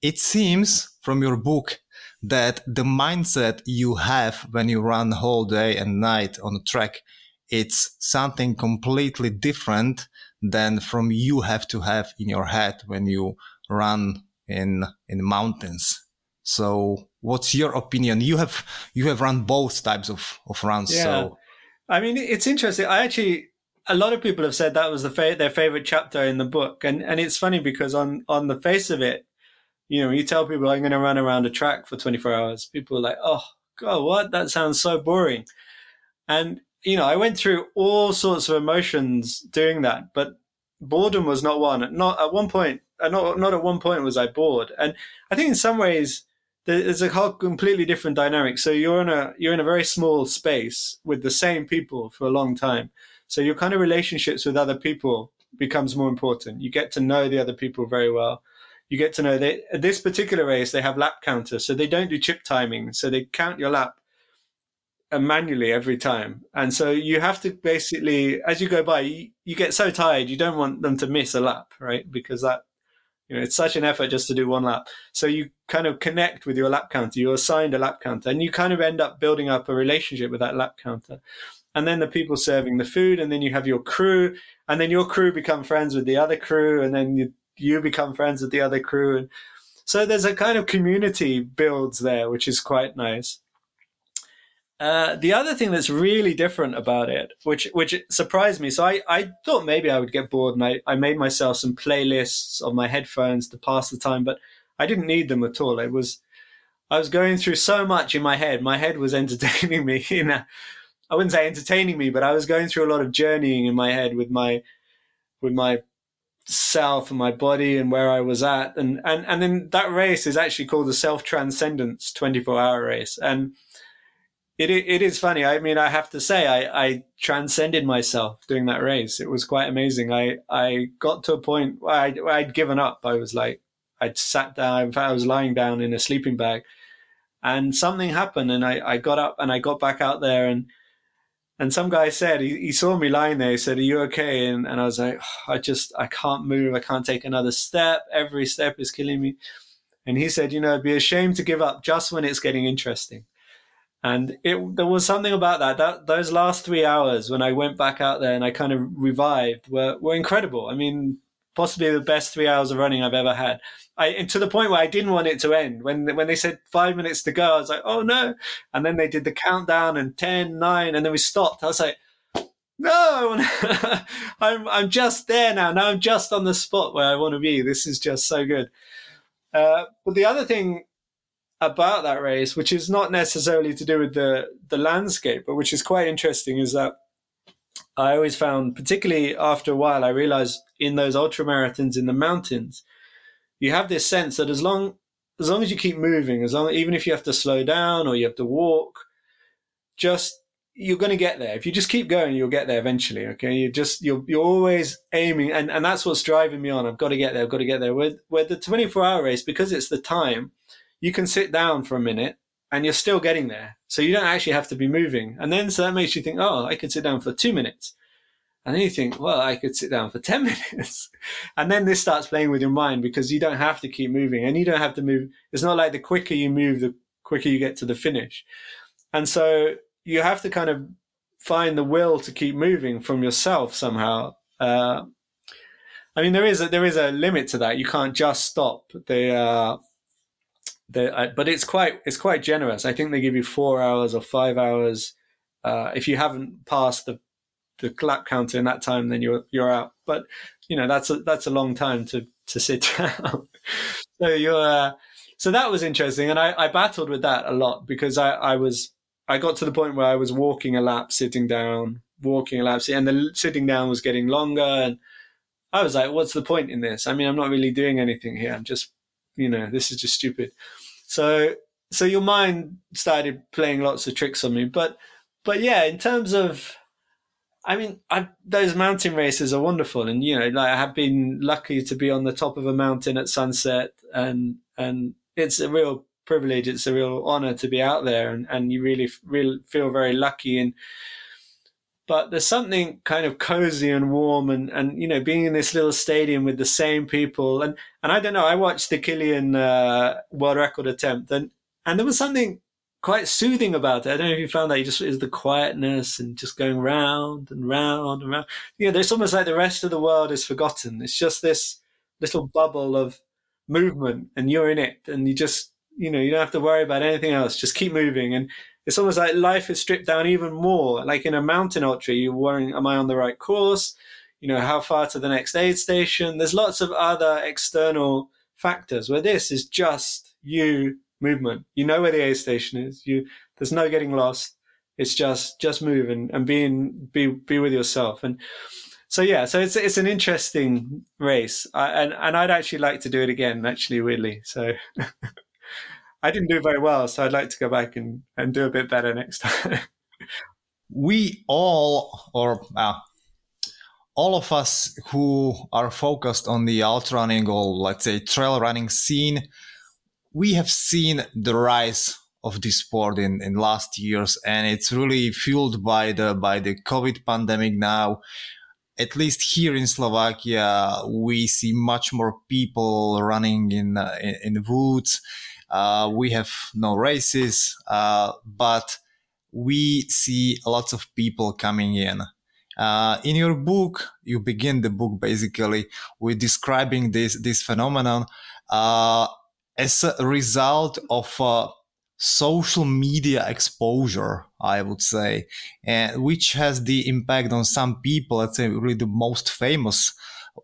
[SPEAKER 2] it seems from your book that the mindset you have when you run whole day and night on the track, it's something completely different than from you have to have in your head when you run in, in mountains. So what's your opinion? You have you have run both types of of runs. Yeah. So
[SPEAKER 1] I mean, it's interesting. I actually a lot of people have said that was the fa- their favorite chapter in the book, and and it's funny because on on the face of it, you know, you tell people I'm going to run around a track for 24 hours, people are like, oh god, what? That sounds so boring. And you know, I went through all sorts of emotions doing that, but boredom was not one. Not at one point, uh, not not at one point was I bored. And I think in some ways there's a whole completely different dynamic. So you're in a you're in a very small space with the same people for a long time. So your kind of relationships with other people becomes more important. You get to know the other people very well. You get to know that this particular race they have lap counters, so they don't do chip timing. So they count your lap Uh, manually every time, and so you have to basically, as you go by, you, you get so tired you don't want them to miss a lap, right? Because that you know, it's such an effort just to do one lap. So you kind of connect with your lap counter. You're assigned a lap counter, and you kind of end up building up a relationship with that lap counter. And then the people serving the food, and then you have your crew, and then your crew become friends with the other crew, and then you, you become friends with the other crew. And so there's a kind of community builds there, which is quite nice. Uh, the other thing that's really different about it, which which surprised me, so I, I thought maybe I would get bored, and I, I made myself some playlists on my headphones to pass the time, but I didn't need them at all. It was I was going through so much in my head. My head was entertaining me in a, I wouldn't say entertaining me, but I was going through a lot of journeying in my head with my with my self and my body and where I was at. And and and then that race is actually called the Self Transcendence 24 hour race. And it, it is funny. I mean, I have to say, I, I transcended myself doing that race. It was quite amazing. I, I got to a point where I'd, where I'd given up. I was like, I'd sat down. In fact, I was lying down in a sleeping bag and something happened and I, I got up and I got back out there and, and some guy said, he, he saw me lying there. He said, are you okay? And, and I was like, oh, I just, I can't move. I can't take another step. Every step is killing me. And he said, you know, it'd be a shame to give up just when it's getting interesting. And it, there was something about that, that, those last three hours when I went back out there and I kind of revived were, were incredible. I mean, possibly the best three hours of running I've ever had. I, to the point where I didn't want it to end. When, when they said five minutes to go, I was like, oh no. And then they did the countdown and 10, nine, and then we stopped. I was like, no, I'm, I'm just there now. Now I'm just on the spot where I want to be. This is just so good. Uh, but the other thing about that race, which is not necessarily to do with the the landscape, but which is quite interesting, is that I always found, particularly after a while, I realized in those ultra marathons in the mountains, you have this sense that as long as long as you keep moving, as long even if you have to slow down or you have to walk, just you're going to get there. If you just keep going, you'll get there eventually. Okay, you just you're you're always aiming, and and that's what's driving me on. I've got to get there. I've got to get there. With with the 24 hour race, because it's the time you can sit down for a minute and you're still getting there. So you don't actually have to be moving. And then so that makes you think, oh, I could sit down for two minutes. And then you think, well, I could sit down for 10 minutes. and then this starts playing with your mind because you don't have to keep moving and you don't have to move. It's not like the quicker you move, the quicker you get to the finish. And so you have to kind of find the will to keep moving from yourself somehow. Uh, I mean, there is a, there is a limit to that. You can't just stop. The uh, uh, but it's quite it's quite generous. I think they give you four hours or five hours. Uh, if you haven't passed the the lap counter in that time, then you're you're out. But you know that's a that's a long time to to sit down. so you're uh, so that was interesting, and I, I battled with that a lot because I I was I got to the point where I was walking a lap, sitting down, walking a lap, and the sitting down was getting longer, and I was like, what's the point in this? I mean, I'm not really doing anything here. I'm just you know, this is just stupid. So so your mind started playing lots of tricks on me. But but yeah, in terms of I mean, I, those mountain races are wonderful, and you know, like I have been lucky to be on the top of a mountain at sunset, and and it's a real privilege. It's a real honor to be out there, and, and you really, really feel very lucky. And but there's something kind of cozy and warm and, and you know being in this little stadium with the same people. And and I don't know I watched the Kilian uh, world record attempt and and there was something quite soothing about it. I don't know if you found that you just is the quietness and just going round and round and round. You know there's almost like the rest of the world is forgotten. It's just this little bubble of movement and you're in it and you just you know you don't have to worry about anything else. Just keep moving. And it's almost like life is stripped down even more. Like in a mountain ultra, you're worrying, am I on the right course? You know, how far to the next aid station? There's lots of other external factors where this is just you movement. You know where the aid station is. You, there's no getting lost. It's just, just move and, and being, be, be with yourself. And so, yeah, so it's, it's an interesting race. I, and, and I'd actually like to do it again, actually, weirdly. So. I didn't do very well, so I'd like to go back and, and do a bit better next time.
[SPEAKER 2] we all, or uh, all of us who are focused on the ultra running or let's say trail running scene, we have seen the rise of this sport in, in last years and it's really fueled by the by the covid pandemic now at least here in Slovakia, we see much more people running in uh, in, in woods uh, we have no races, uh, but we see lots of people coming in. Uh, in your book, you begin the book basically with describing this this phenomenon uh, as a result of uh, social media exposure, I would say, and which has the impact on some people. Let's say really the most famous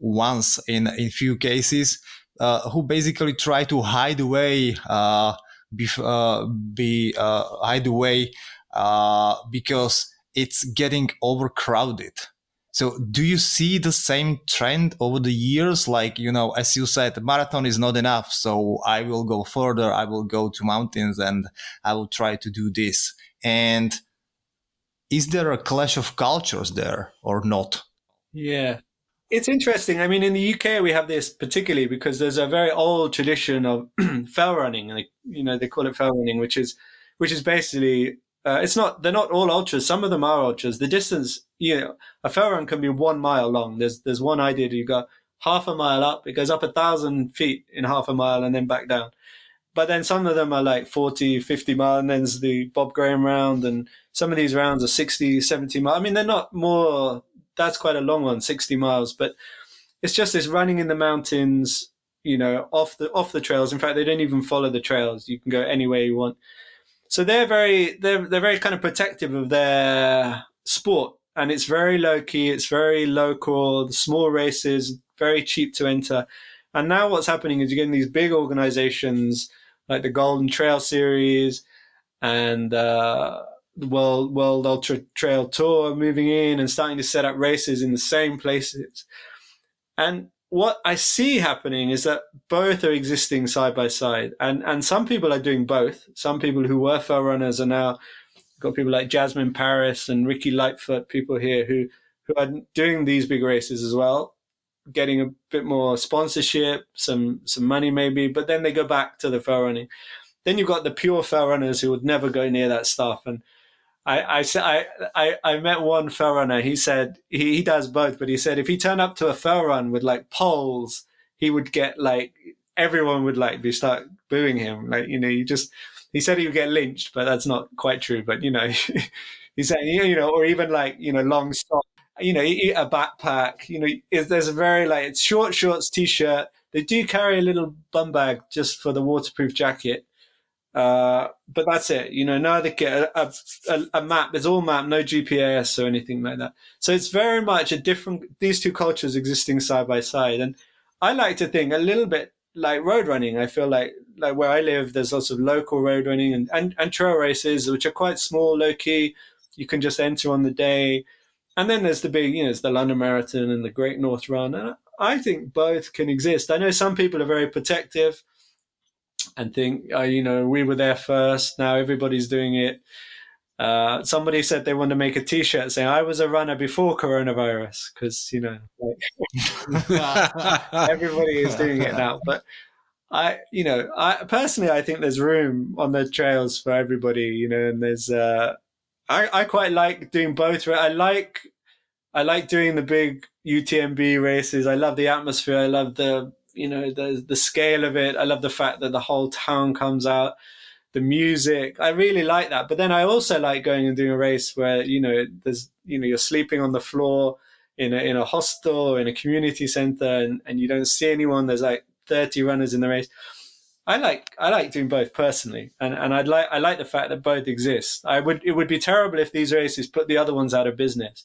[SPEAKER 2] ones in in few cases, uh, who basically try to hide away, uh, be, uh, be uh, hide away because it's getting overcrowded. So do you see the same trend over the years? Like, you know, as you said, marathon is not enough. So I will go further. I will go to mountains and I will try to do this. And is there a clash of cultures there or not?
[SPEAKER 1] Yeah. It's interesting. I mean, in the UK, we have this particularly because there's a very old tradition of fell running. Like, you know, they call it fell running, which is, which is basically uh, it's not they're not all ultras. Some of them are ultras. The distance, you know, a fell run can be one mile long. There's there's one I did. You got half a mile up. It goes up a thousand feet in half a mile and then back down. But then some of them are like 40, 50 mile, and then there's the Bob Graham round, and some of these rounds are 60, 70 mile. I mean, they're not more. That's quite a long one, 60 miles. But it's just this running in the mountains, you know, off the off the trails. In fact, they don't even follow the trails. You can go anywhere you want so they're very they're they're very kind of protective of their sport, and it's very low key. It's very local. The small races, very cheap to enter. And now what's happening is you're getting these big organizations like the Golden Trail Series and uh, World World Ultra Trail Tour moving in and starting to set up races in the same places. And what I see happening is that both are existing side by side, and and some people are doing both. Some people who were fell runners are now got people like Jasmin Paris and Ricky Lightfoot, people here who who are doing these big races as well, getting a bit more sponsorship, some some money maybe, but then they go back to the fell running. Then you've got the pure fell runners who would never go near that stuff, and I, I, I, I met one fell runner. He said he, he does both, but he said if he turned up to a fell run with like poles, he would get like everyone would like be start booing him. Like you know, you just he said he would get lynched, but that's not quite true. But you know, he said you know, or even like you know, long stock. You know, a backpack. You know, there's a very like it's short shorts, t-shirt. They do carry a little bum bag just for the waterproof jacket uh, but that's it. You know, now they get a, a, a, map. It's all map, no GPS or anything like that. So it's very much a different. These two cultures existing side by side, and I like to think a little bit like road running. I feel like like where I live, there's lots of local road running and, and, and trail races, which are quite small, low key. You can just enter on the day, and then there's the big, you know, it's the London Marathon and the Great North Run, and I think both can exist. I know some people are very protective and think, oh, you know, we were there first. Now everybody's doing it. Uh, somebody said they want to make a T-shirt saying "I was a runner before coronavirus" because you know like, everybody is doing it now. But I, you know, I personally I think there's room on the trails for everybody. You know, and there's uh, I I quite like doing both. I like I like doing the big UTMB races. I love the atmosphere. I love the you know the the scale of it. I love the fact that the whole town comes out. The music, I really like that. But then I also like going and doing a race where you know there's you know you're sleeping on the floor in a in a hostel or in a community center and, and you don't see anyone. There's like 30 runners in the race. I like I like doing both personally, and and I'd like I like the fact that both exist. I would it would be terrible if these races put the other ones out of business,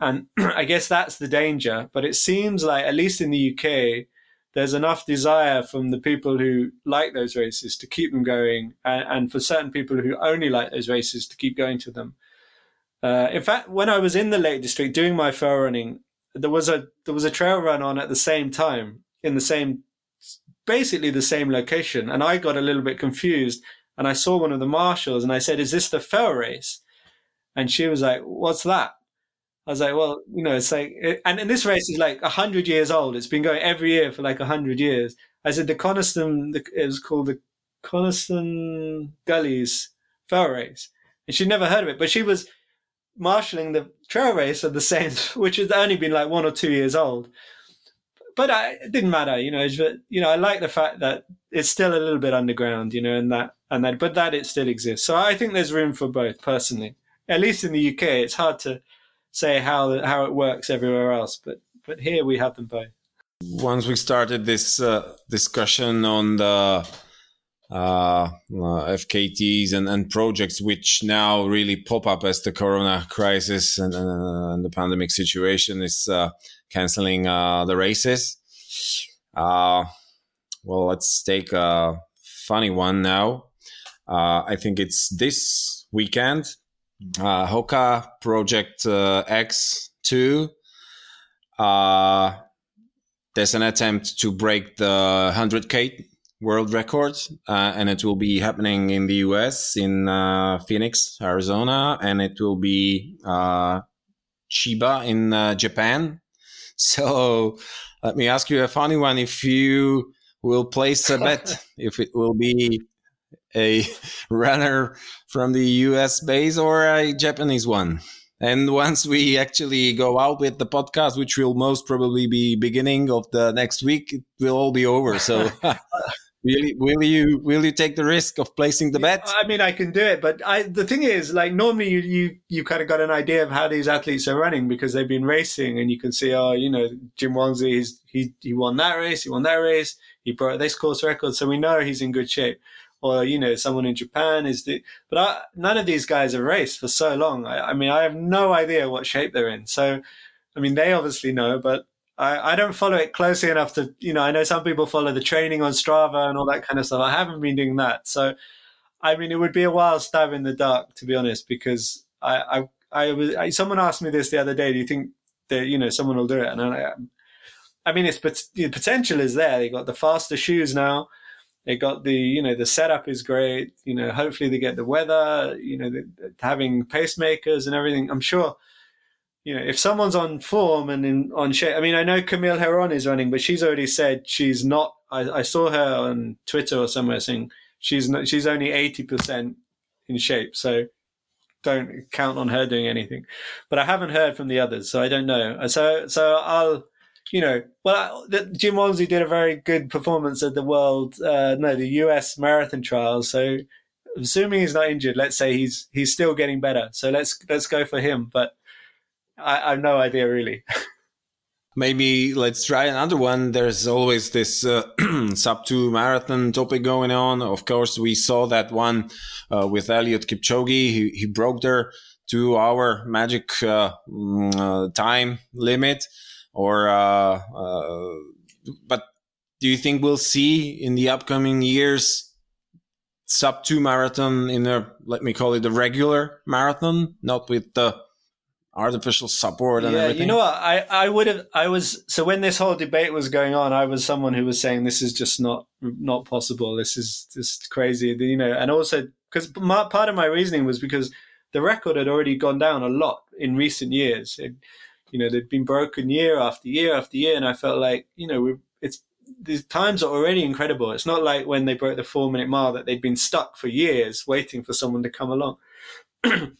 [SPEAKER 1] and I guess that's the danger. But it seems like at least in the UK, there's enough desire from the people who like those races to keep them going, and, and for certain people who only like those races to keep going to them. Uh, in fact, when I was in the Lake District doing my fell running, there was a there was a trail run on at the same time in the same, basically the same location, and I got a little bit confused. And I saw one of the marshals, and I said, "Is this the fell race?" And she was like, "What's that?" I was like, well, you know, it's like, and, and this race is like hundred years old. It's been going every year for like hundred years. I said the Coniston, it was called the Coniston Gullies Fell Race, and she'd never heard of it, but she was marshalling the trail race of the same, which had only been like one or two years old. But I, it didn't matter, you know. But, You know, I like the fact that it's still a little bit underground, you know, and that and that, but that it still exists. So I think there's room for both, personally. At least in the UK, it's hard to say how how it works everywhere else, but but here we have them both.
[SPEAKER 4] Once we started this uh, discussion on the uh, uh, FKTs and, and projects which now really pop up as the corona crisis and, uh, and the pandemic situation is uh, canceling uh, the races. Uh, well, let's take a funny one now. I think it's this weekend. Hoka Project X2. there's an attempt to break the 100k world record, uh, and it will be happening in the US in uh, Phoenix, Arizona, and it will be uh, Chiba in uh, Japan. So let me ask you a funny one: If you will place a bet, if it will be a runner from the US base or a Japanese one. And once we actually go out with the podcast, which will most probably be beginning of the next week, it will all be over. So uh, Will you, will you will you take the risk of placing the bet?
[SPEAKER 1] I mean, I can do it, but I the thing is, like normally you you you kind of got an idea of how these athletes are running because they've been racing, and you can see, oh, you know, Jim Walmsley, he's, he he won that race, he won that race, he broke this course record, so we know he's in good shape. Or you know, someone in Japan is the, but I, none of these guys have raced for so long. I, I mean, I have no idea what shape they're in. So, I mean, they obviously know, but I, I don't follow it closely enough to, you know, I know some people follow the training on Strava and all that kind of stuff. I haven't been doing that. So, I mean, it would be a wild stab in the dark, to be honest, because I, I, I was, I, someone asked me this the other day, do you think that, you know, someone will do it? And I, I mean, it's, but the potential is there. They got the faster shoes now. They got the, you know, the setup is great. You know, hopefully they get the weather, you know, the, having pacemakers and everything. I'm sure you know, if someone's on form and in, on shape, I mean, I know Camille Herron is running, but she's already said she's not. I, I saw her on Twitter or somewhere saying she's not, she's only eighty percent in shape, so don't count on her doing anything. But I haven't heard from the others, so I don't know. So so I'll, you know, well, I, Jim Walmsley did a very good performance at the world, uh, no, the U.S. marathon trials. So assuming he's not injured, let's say he's he's still getting better. So let's let's go for him, but I, I have no idea really.
[SPEAKER 4] Maybe let's try another one. There's always this uh, sub two marathon topic going on. Of course, we saw that one uh, with Eliud Kipchoge. He, he broke their two hour magic uh, mm, uh time limit. Or, uh, uh, but do you think we'll see in the upcoming years sub two marathon in a, let me call it the regular marathon, not with the artificial support and yeah, everything.
[SPEAKER 1] You know what? I, I would have I was so when this whole debate was going on, I was someone who was saying this is just not not possible. This is just crazy. You know, and also because part of my reasoning was because the record had already gone down a lot in recent years. It, you know, they'd been broken year after year after year, and I felt like you know it's the times are already incredible. It's not like when they broke the four minute mile that they'd been stuck for years waiting for someone to come along.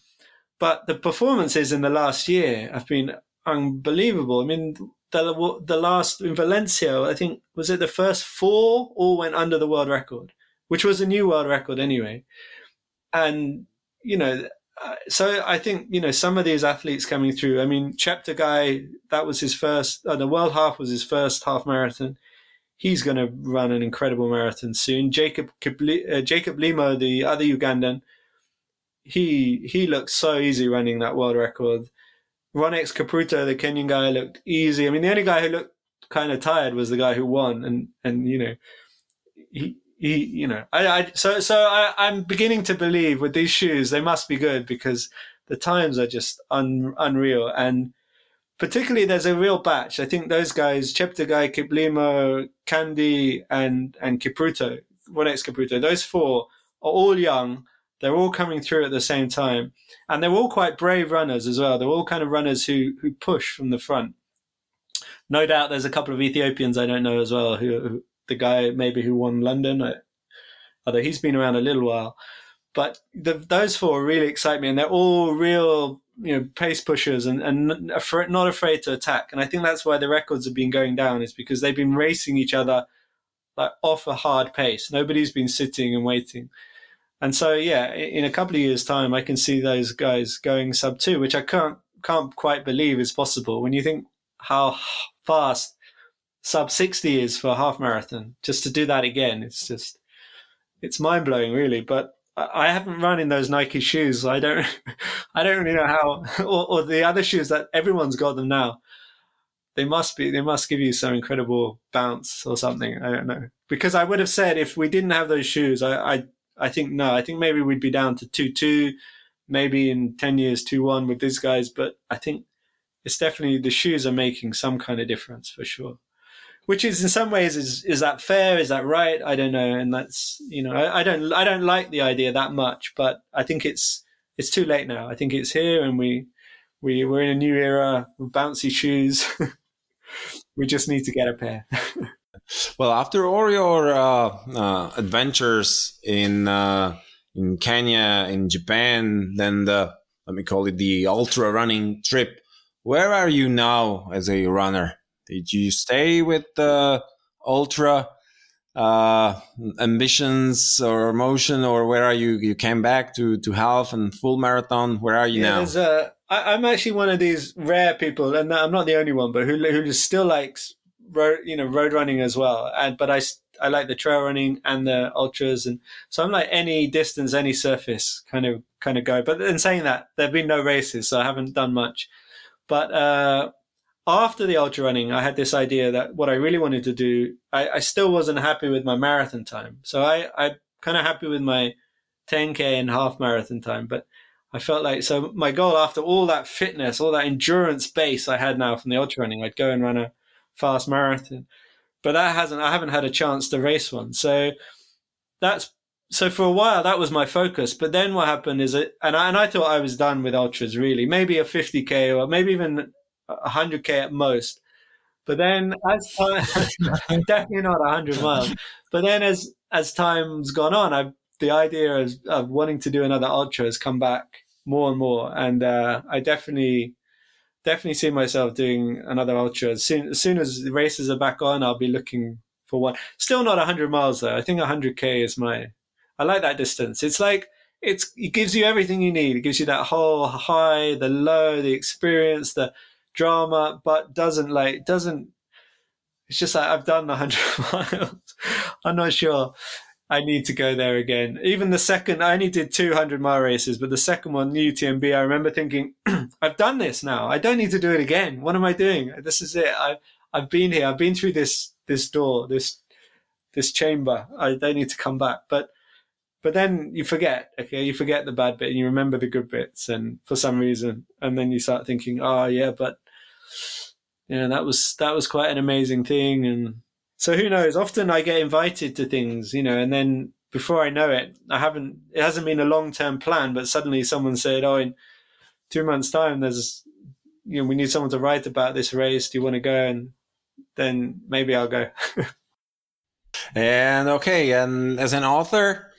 [SPEAKER 1] But the performances in the last year have been unbelievable. I mean, the the last in Valencia, I think was it the first four all went under the world record, which was a new world record anyway. And you know, so I think you know some of these athletes coming through. I mean, Cheptegei, that was his first. Uh, the world half was his first half marathon. He's going to run an incredible marathon soon. Jacob uh, Jacob Kiplimo, the other Ugandan, he he looked so easy running that world record. Rhonex Kipruto, the Kenyan guy, looked easy. I mean, the only guy who looked kind of tired was the guy who won, and and you know, he he you know, I, I so so I, I'm beginning to believe with these shoes they must be good because the times are just un, unreal and particularly there's a real batch. I think those guys, Cheptegei, Kiplimo, Kandie, and and Kipruto, Rhonex Kipruto, those four are all young they're all coming through at the same time, and they're all quite brave runners as well. They're all kind of runners who who push from the front. No doubt, there's a couple of Ethiopians I don't know as well. Who the guy maybe who won London, uh, although he's been around a little while. But the, those four really excite me, and they're all real, you know, pace pushers and, and not afraid to attack. And I think that's why the records have been going down, is because they've been racing each other like off a hard pace. Nobody's been sitting and waiting. And so, yeah, in a couple of years' time, I can see those guys going sub two, which I can't can't quite believe is possible when you think how fast sub sixty is for a half marathon. Just to do that again, it's just it's mind blowing, really. But I haven't run in those Nike shoes. I don't, I don't really know how, or, or, the other shoes that everyone's got them now. They must be, they must give you some incredible bounce or something. I don't know. Because I would have said if we didn't have those shoes, I, I, I think no, I think maybe we'd be down to two two, maybe in ten years two one with these guys. But I think it's definitely the shoes are making some kind of difference for sure which is in some ways is is that fair? Is that right? I don't know, and that's you know I, I, don't I don't like the idea that much, but I think it's it's too late now. I think it's here, and we we we're in a new era with bouncy shoes. we just need to get a pair.
[SPEAKER 4] well, after all your uh, uh, adventures in uh, in Kenya, in Japan, then the let me call it the ultra running trip. Where are you now as a runner? Did you stay with the ultra uh, ambitions or motion, or where are you? You came back to to half and full marathon. Where are you yeah, now?
[SPEAKER 1] A, I, I'm actually one of these rare people, and I'm not the only one, but who who still likes road, you know, road running as well. And but I I like the trail running and the ultras, and so I'm like any distance, any surface kind of kind of go. But in saying that, there've been no races, so I haven't done much. But uh, after the ultra running, I had this idea that what I really wanted to do, I, I still wasn't happy with my marathon time. So I, I kind of happy with my 10K and half marathon time. But I felt like, so my goal after all that fitness, all that endurance base I had now from the ultra running, I'd go and run a fast marathon. But that hasn't, I haven't had a chance to race one. So that's, so for a while that was my focus. But then what happened is it, and I, and I thought I was done with ultras really, maybe a 50K or maybe even 100k at most. But then, as time, definitely not 100 miles. But then, as as time's gone on, I've the idea of, of wanting to do another ultra has come back more and more, and uh, I definitely definitely see myself doing another ultra as soon as soon as the races are back on. I'll be looking for one. Still not 100 miles though. I think 100k is my. I like that distance. It's like it's it gives you everything you need. It gives you that whole high, the low, the experience, the drama, but doesn't like doesn't. It's just like I've done hundred miles. I'm not sure. I need to go there again. Even the second, I only did 200 mile races, but the second one, new UTMB, I remember thinking, I've done this now. I don't need to do it again. What am I doing? This is it. I've, I've been here. I've been through this, this door, this, this chamber. I don't need to come back. But, but then you forget, okay, you forget the bad bit and you remember the good bits. And for some reason, and then you start thinking, oh yeah, but yeah, that was that was quite an amazing thing. And so who knows? Often I get invited to things, you know, and then before I know it, I haven't. It hasn't been a long term plan, but suddenly someone said, "Oh, in two months' time, there's you know we need someone to write about this race. Do you want to go?" And then maybe I'll go.
[SPEAKER 4] and okay, and as an author,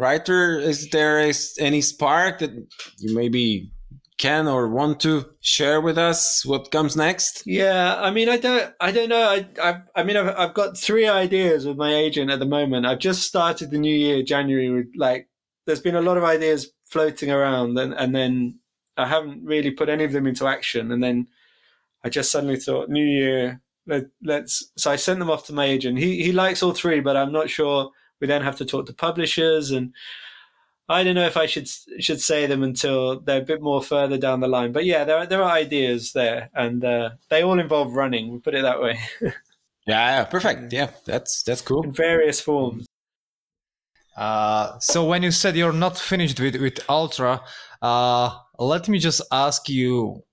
[SPEAKER 4] writer, is there is any spark that you maybe can or want to share with us what comes next?
[SPEAKER 1] Yeah, I mean, I don't, I don't know. I, I, I mean, I've, I've got three ideas with my agent at the moment. I've just started the new year, January, with like, there's been a lot of ideas floating around, and and then I haven't really put any of them into action, and then I just suddenly thought, new year, let, let's. So I sent them off to my agent. He he likes all three, but I'm not sure. We then have to talk to publishers and I don't know if I should should say them until they're a bit more further down the line. But yeah, there are, there are ideas there, and uh, they all involve running. We put it that way.
[SPEAKER 4] yeah, yeah, perfect. Yeah, that's that's cool.
[SPEAKER 1] In various forms.
[SPEAKER 2] Uh, so when you said you're not finished with with Ultra, uh, let me just ask you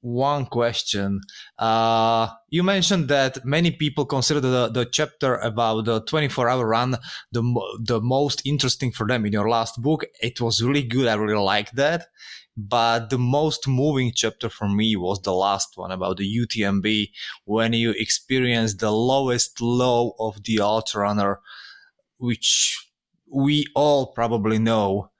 [SPEAKER 2] one question. Uh, you mentioned that many people consider the, the chapter about the 24 hour run the, the most interesting for them in your last book. It was really good. I really liked that. But the most moving chapter for me was the last one about the UTMB when you experience the lowest low of the ultra runner, which we all probably know.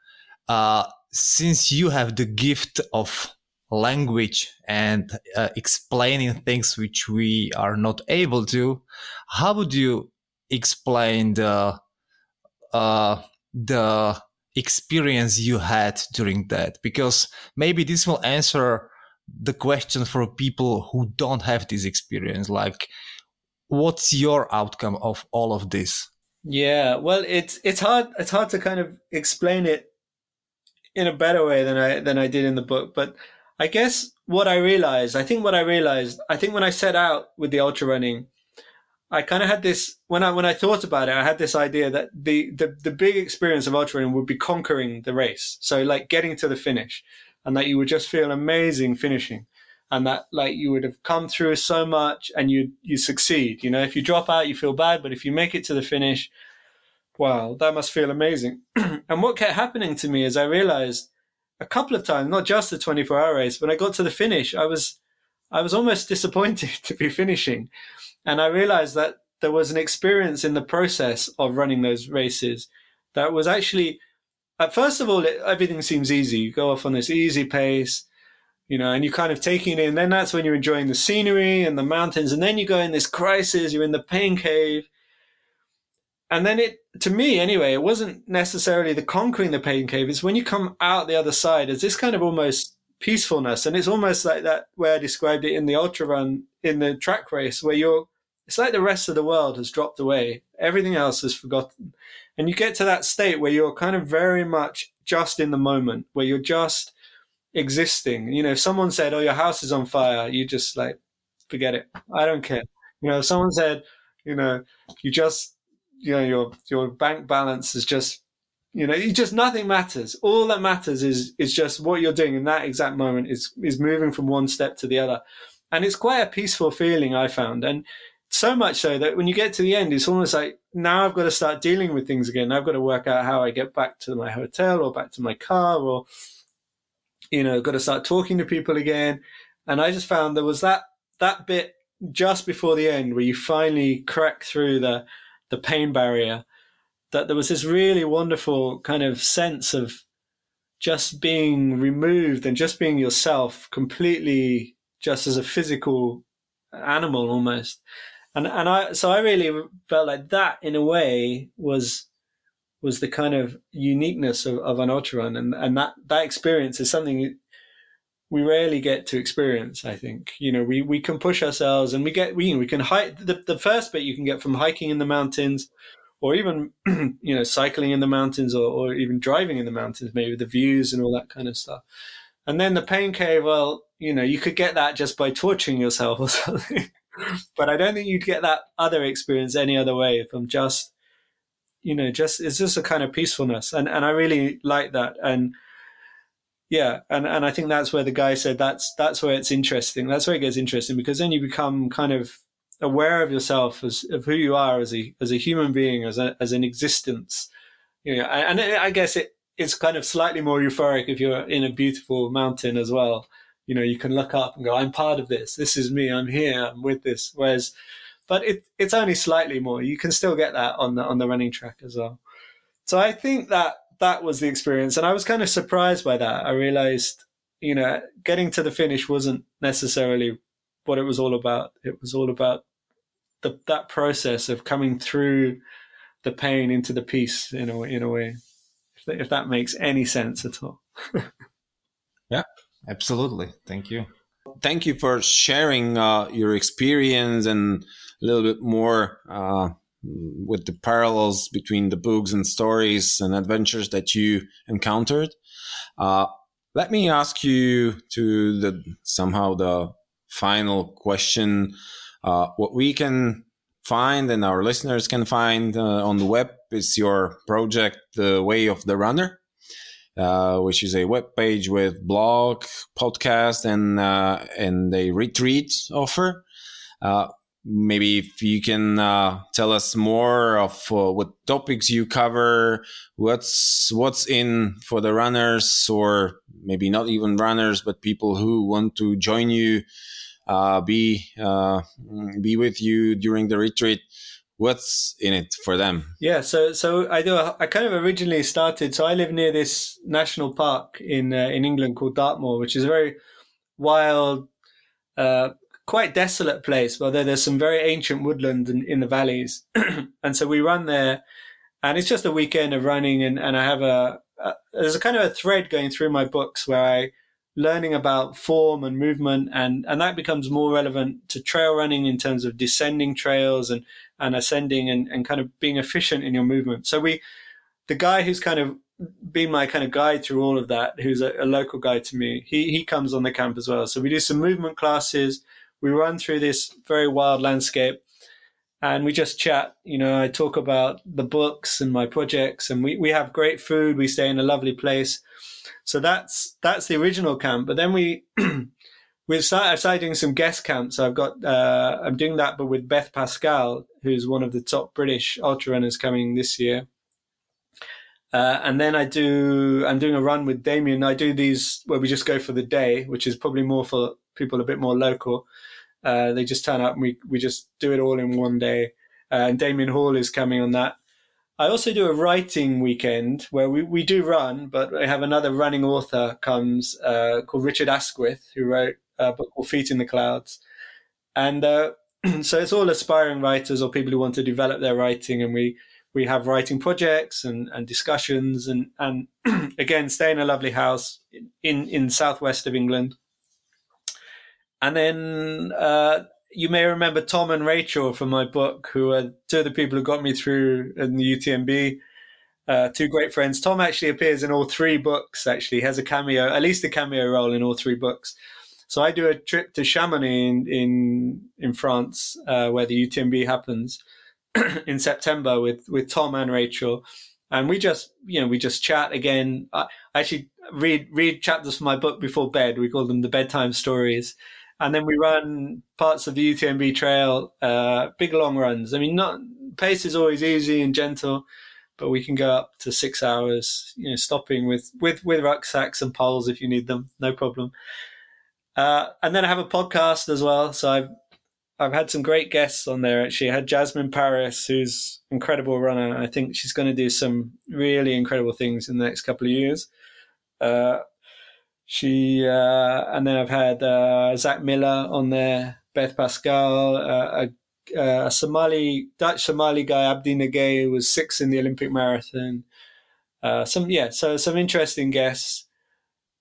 [SPEAKER 2] Uh, since you have the gift of language and uh, explaining things which we are not able to how would you explain the uh, the experience you had during that because maybe this will answer the question for people who don't have this experience like what's your outcome of all of this
[SPEAKER 1] Yeah, well, it's it's hard it's hard to kind of explain it in a better way than I than I did in the book. But I guess what I realized, I think what I realized, I think when I set out with the ultra running, I kind of had this when I when I thought about it, I had this idea that the the the big experience of ultra running would be conquering the race. So like getting to the finish, and that you would just feel amazing finishing, and that like you would have come through so much and you you succeed. You know, if you drop out, you feel bad, but if you make it to the finish, wow, that must feel amazing. and what kept happening to me is I realized a couple of times, not just the 24 hour race, when I got to the finish, I was I was almost disappointed to be finishing and I realized that there was an experience in the process of running those races that was actually, at first of all, it, everything seems easy. You go off on this easy pace, you know, and you're kind of taking it in. Then that's when you're enjoying the scenery and the mountains. And then you go in this crisis, you're in the pain cave. And then it, to me anyway, it wasn't necessarily the conquering the pain cave. It's when you come out the other side, it's this kind of almost peacefulness. And it's almost like that way I described it in the ultra run in the track race where you're it's like the rest of the world has dropped away. Everything else is forgotten. And you get to that state where you're kind of very much just in the moment, where you're just existing. You know, if someone said, Oh, your house is on fire, you just like, forget it. I don't care. You know, if someone said, you know, you just, you know, your, your bank balance is just, you know, just nothing matters. All that matters is, is just what you're doing in that exact moment is, is moving from one step to the other. And it's quite a peaceful feeling I found. And so much so that when you get to the end, it's almost like now I've got to start dealing with things again. I've got to work out how I get back to my hotel or back to my car or, you know, got to start talking to people again. And I just found there was that, that bit just before the end where you finally crack through the, the pain barrier that there was this really wonderful kind of sense of just being removed and just being yourself completely just as a physical animal almost. And and I so I really felt like that in a way was was the kind of uniqueness of, of an ultra run, and and that that experience is something we rarely get to experience. I think you know we we can push ourselves, and we get we we can hike the the first bit you can get from hiking in the mountains. Or even, you know, cycling in the mountains, or, or even driving in the mountains, maybe the views and all that kind of stuff. And then the pain cave, well, you know, you could get that just by torturing yourself or something but I don't think you'd get that other experience any other way from just, you know, just it's just a kind of peacefulness, and and I really like that, and yeah, and and I think that's where the guy said that's that's where it's interesting. That's where it gets interesting because then you become kind of aware of yourself as of who you are as a as a human being, as a as an existence. You know, and, I guess it it's kind of slightly more euphoric if you're in a beautiful mountain as well you know, you can look up and go, I'm part of this. This is me. I'm here. I'm with this. Whereas, but it, it's only slightly more. You can still get that on the, on the running track as well. So I think that that was the experience. And I was kind of surprised by that. I realized, you know, getting to the finish wasn't necessarily what it was all about. It was all about the, that process of coming through the pain into the peace in a, in a way, if that, if that makes any sense at all.
[SPEAKER 4] yeah,
[SPEAKER 2] Absolutely. Thank you.
[SPEAKER 4] Thank you for sharing uh, your experience and a little bit more uh, with the parallels between the books and stories and adventures that you encountered. Uh, let me ask you to the somehow the final question. Uh, what we can find and our listeners can find uh, on the web is your project, The Way of the Runner. Uh, which is a web page with blog, podcast, and uh, and a retreat offer. Uh, maybe if you can uh, tell us more of uh, what topics you cover, what's what's in for the runners, or maybe not even runners, but people who want to join you, be be with you during the retreat what's in it for them?
[SPEAKER 1] Yeah, so so I do. I kind of originally started. So I live near this national park in uh, in England called Dartmoor, which is a very wild, uh, quite desolate place. Although there's some very ancient woodland in, in the valleys, and so we run there, and it's just a weekend of running. And and I have a, a there's a kind of a thread going through my books where I learning about form and movement, and and that becomes more relevant to trail running in terms of descending trails and and ascending and, and kind of being efficient in your movement. So we, the guy who's kind of been my kind of guide through all of that, who's a, a local guy to me, he he comes on the camp as well. So we do some movement classes. We run through this very wild landscape and we just chat. You know, I talk about the books and my projects, and we, we have great food. We stay in a lovely place. So that's that's the original camp. But then we we started, started doing some guest camps. I've got uh, I'm doing that, but with Beth Pascall, who's one of the top British ultra runners coming this year. Uh, and then I do I'm doing a run with Damian. I do these where we just go for the day, which is probably more for people a bit more local. Uh, they just turn up and we, we just do it all in one day. Uh, and Damian Hall is coming on that. I also do a writing weekend where we, we do run, but I have another running author comes uh, called Richard Askwith, who wrote a book called Feet in the Clouds. And uh, so it's all aspiring writers or people who want to develop their writing. And we, we have writing projects and, and discussions and, and again, stay in a lovely house in, in southwest of England. And then uh, you may remember Tom and Rachel from my book, who are two of the people who got me through in the UTMB. Uh, two great friends. Tom actually appears in all three books. Actually, has a cameo, at least a cameo role in all three books. So I do a trip to Chamonix in in, in France, uh, where the UTMB happens in September with with Tom and Rachel, and we just you know we just chat again. I actually read read chapters from my book before bed. We call them the bedtime stories and then we run parts of the UTMB trail, uh, big long runs. I mean, not pace is always easy and gentle, but we can go up to six hours. You know, stopping with with with rucksacks and poles if you need them, no problem. Uh, and then I have a podcast as well. So I've I've had some great guests on there. Actually, I had Jasmin Paris, who's incredible runner. I think she's going to do some really incredible things in the next couple of years. Uh, she uh, and then I've had uh, Zach Miller on there, Beth Pascall, uh, a, a, Somali Dutch Somali guy Abdi Nageeye who was six in the Olympic marathon. Uh, some yeah, so some interesting guests.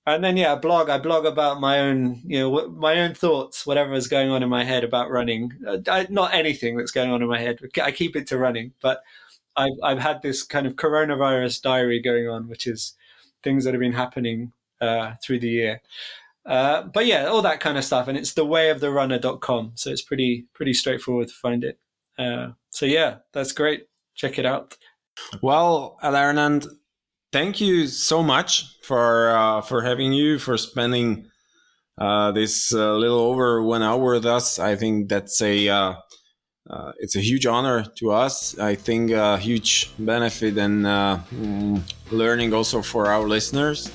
[SPEAKER 1] And then yeah, a blog. I blog about my own, you know, my own thoughts, whatever is going on in my head about running. Uh, I, not anything that's going on in my head. I keep it to running, but I've I've had this kind of coronavirus diary going on, which is things that have been happening uh, through the year. Uh, but yeah, all that kind of stuff, and it's thewayoftherunner.com, so it's pretty pretty straightforward to find it. Uh, so yeah, that's great. Check it out.
[SPEAKER 4] Well, Adharanand, thank you so much for uh, for having you for spending uh, this uh, little over one hour with us. I think that's a uh, uh, it's a huge honor to us. I think a huge benefit and uh, mm, learning also for our listeners.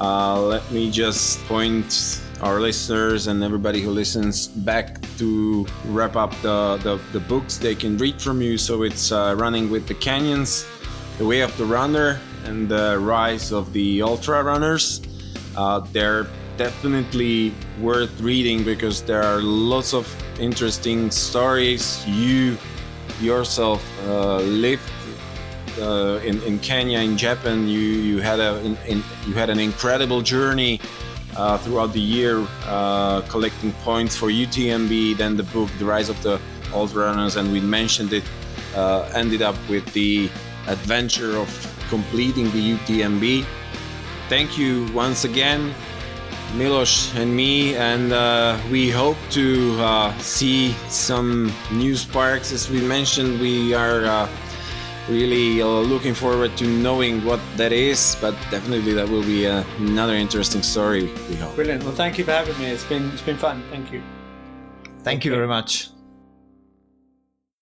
[SPEAKER 4] Uh, let me just point our listeners and everybody who listens back to wrap up the, the, the books they can read from you. So it's uh, Running with the Kenyans, The Way of the Runner, and The Rise of the Ultra Runners. Uh, they're definitely worth reading because there are lots of interesting stories you yourself uh, lived uh, in, in Kenya, in Japan, you you had a in, in, you had an incredible journey uh, throughout the year, uh, collecting points for UTMB. Then the book, The Rise of the Ultra Runners, and we mentioned it, uh, ended up with the adventure of completing the UTMB. Thank you once again, Milos and me, and uh, we hope to see some new sparks. As we mentioned, we are really uh, looking forward to knowing what that is but definitely that will be uh, another interesting story we hope.
[SPEAKER 1] Brilliant. Well thank you for having me. It's been it's been fun. Thank you.
[SPEAKER 2] Thank okay. you very much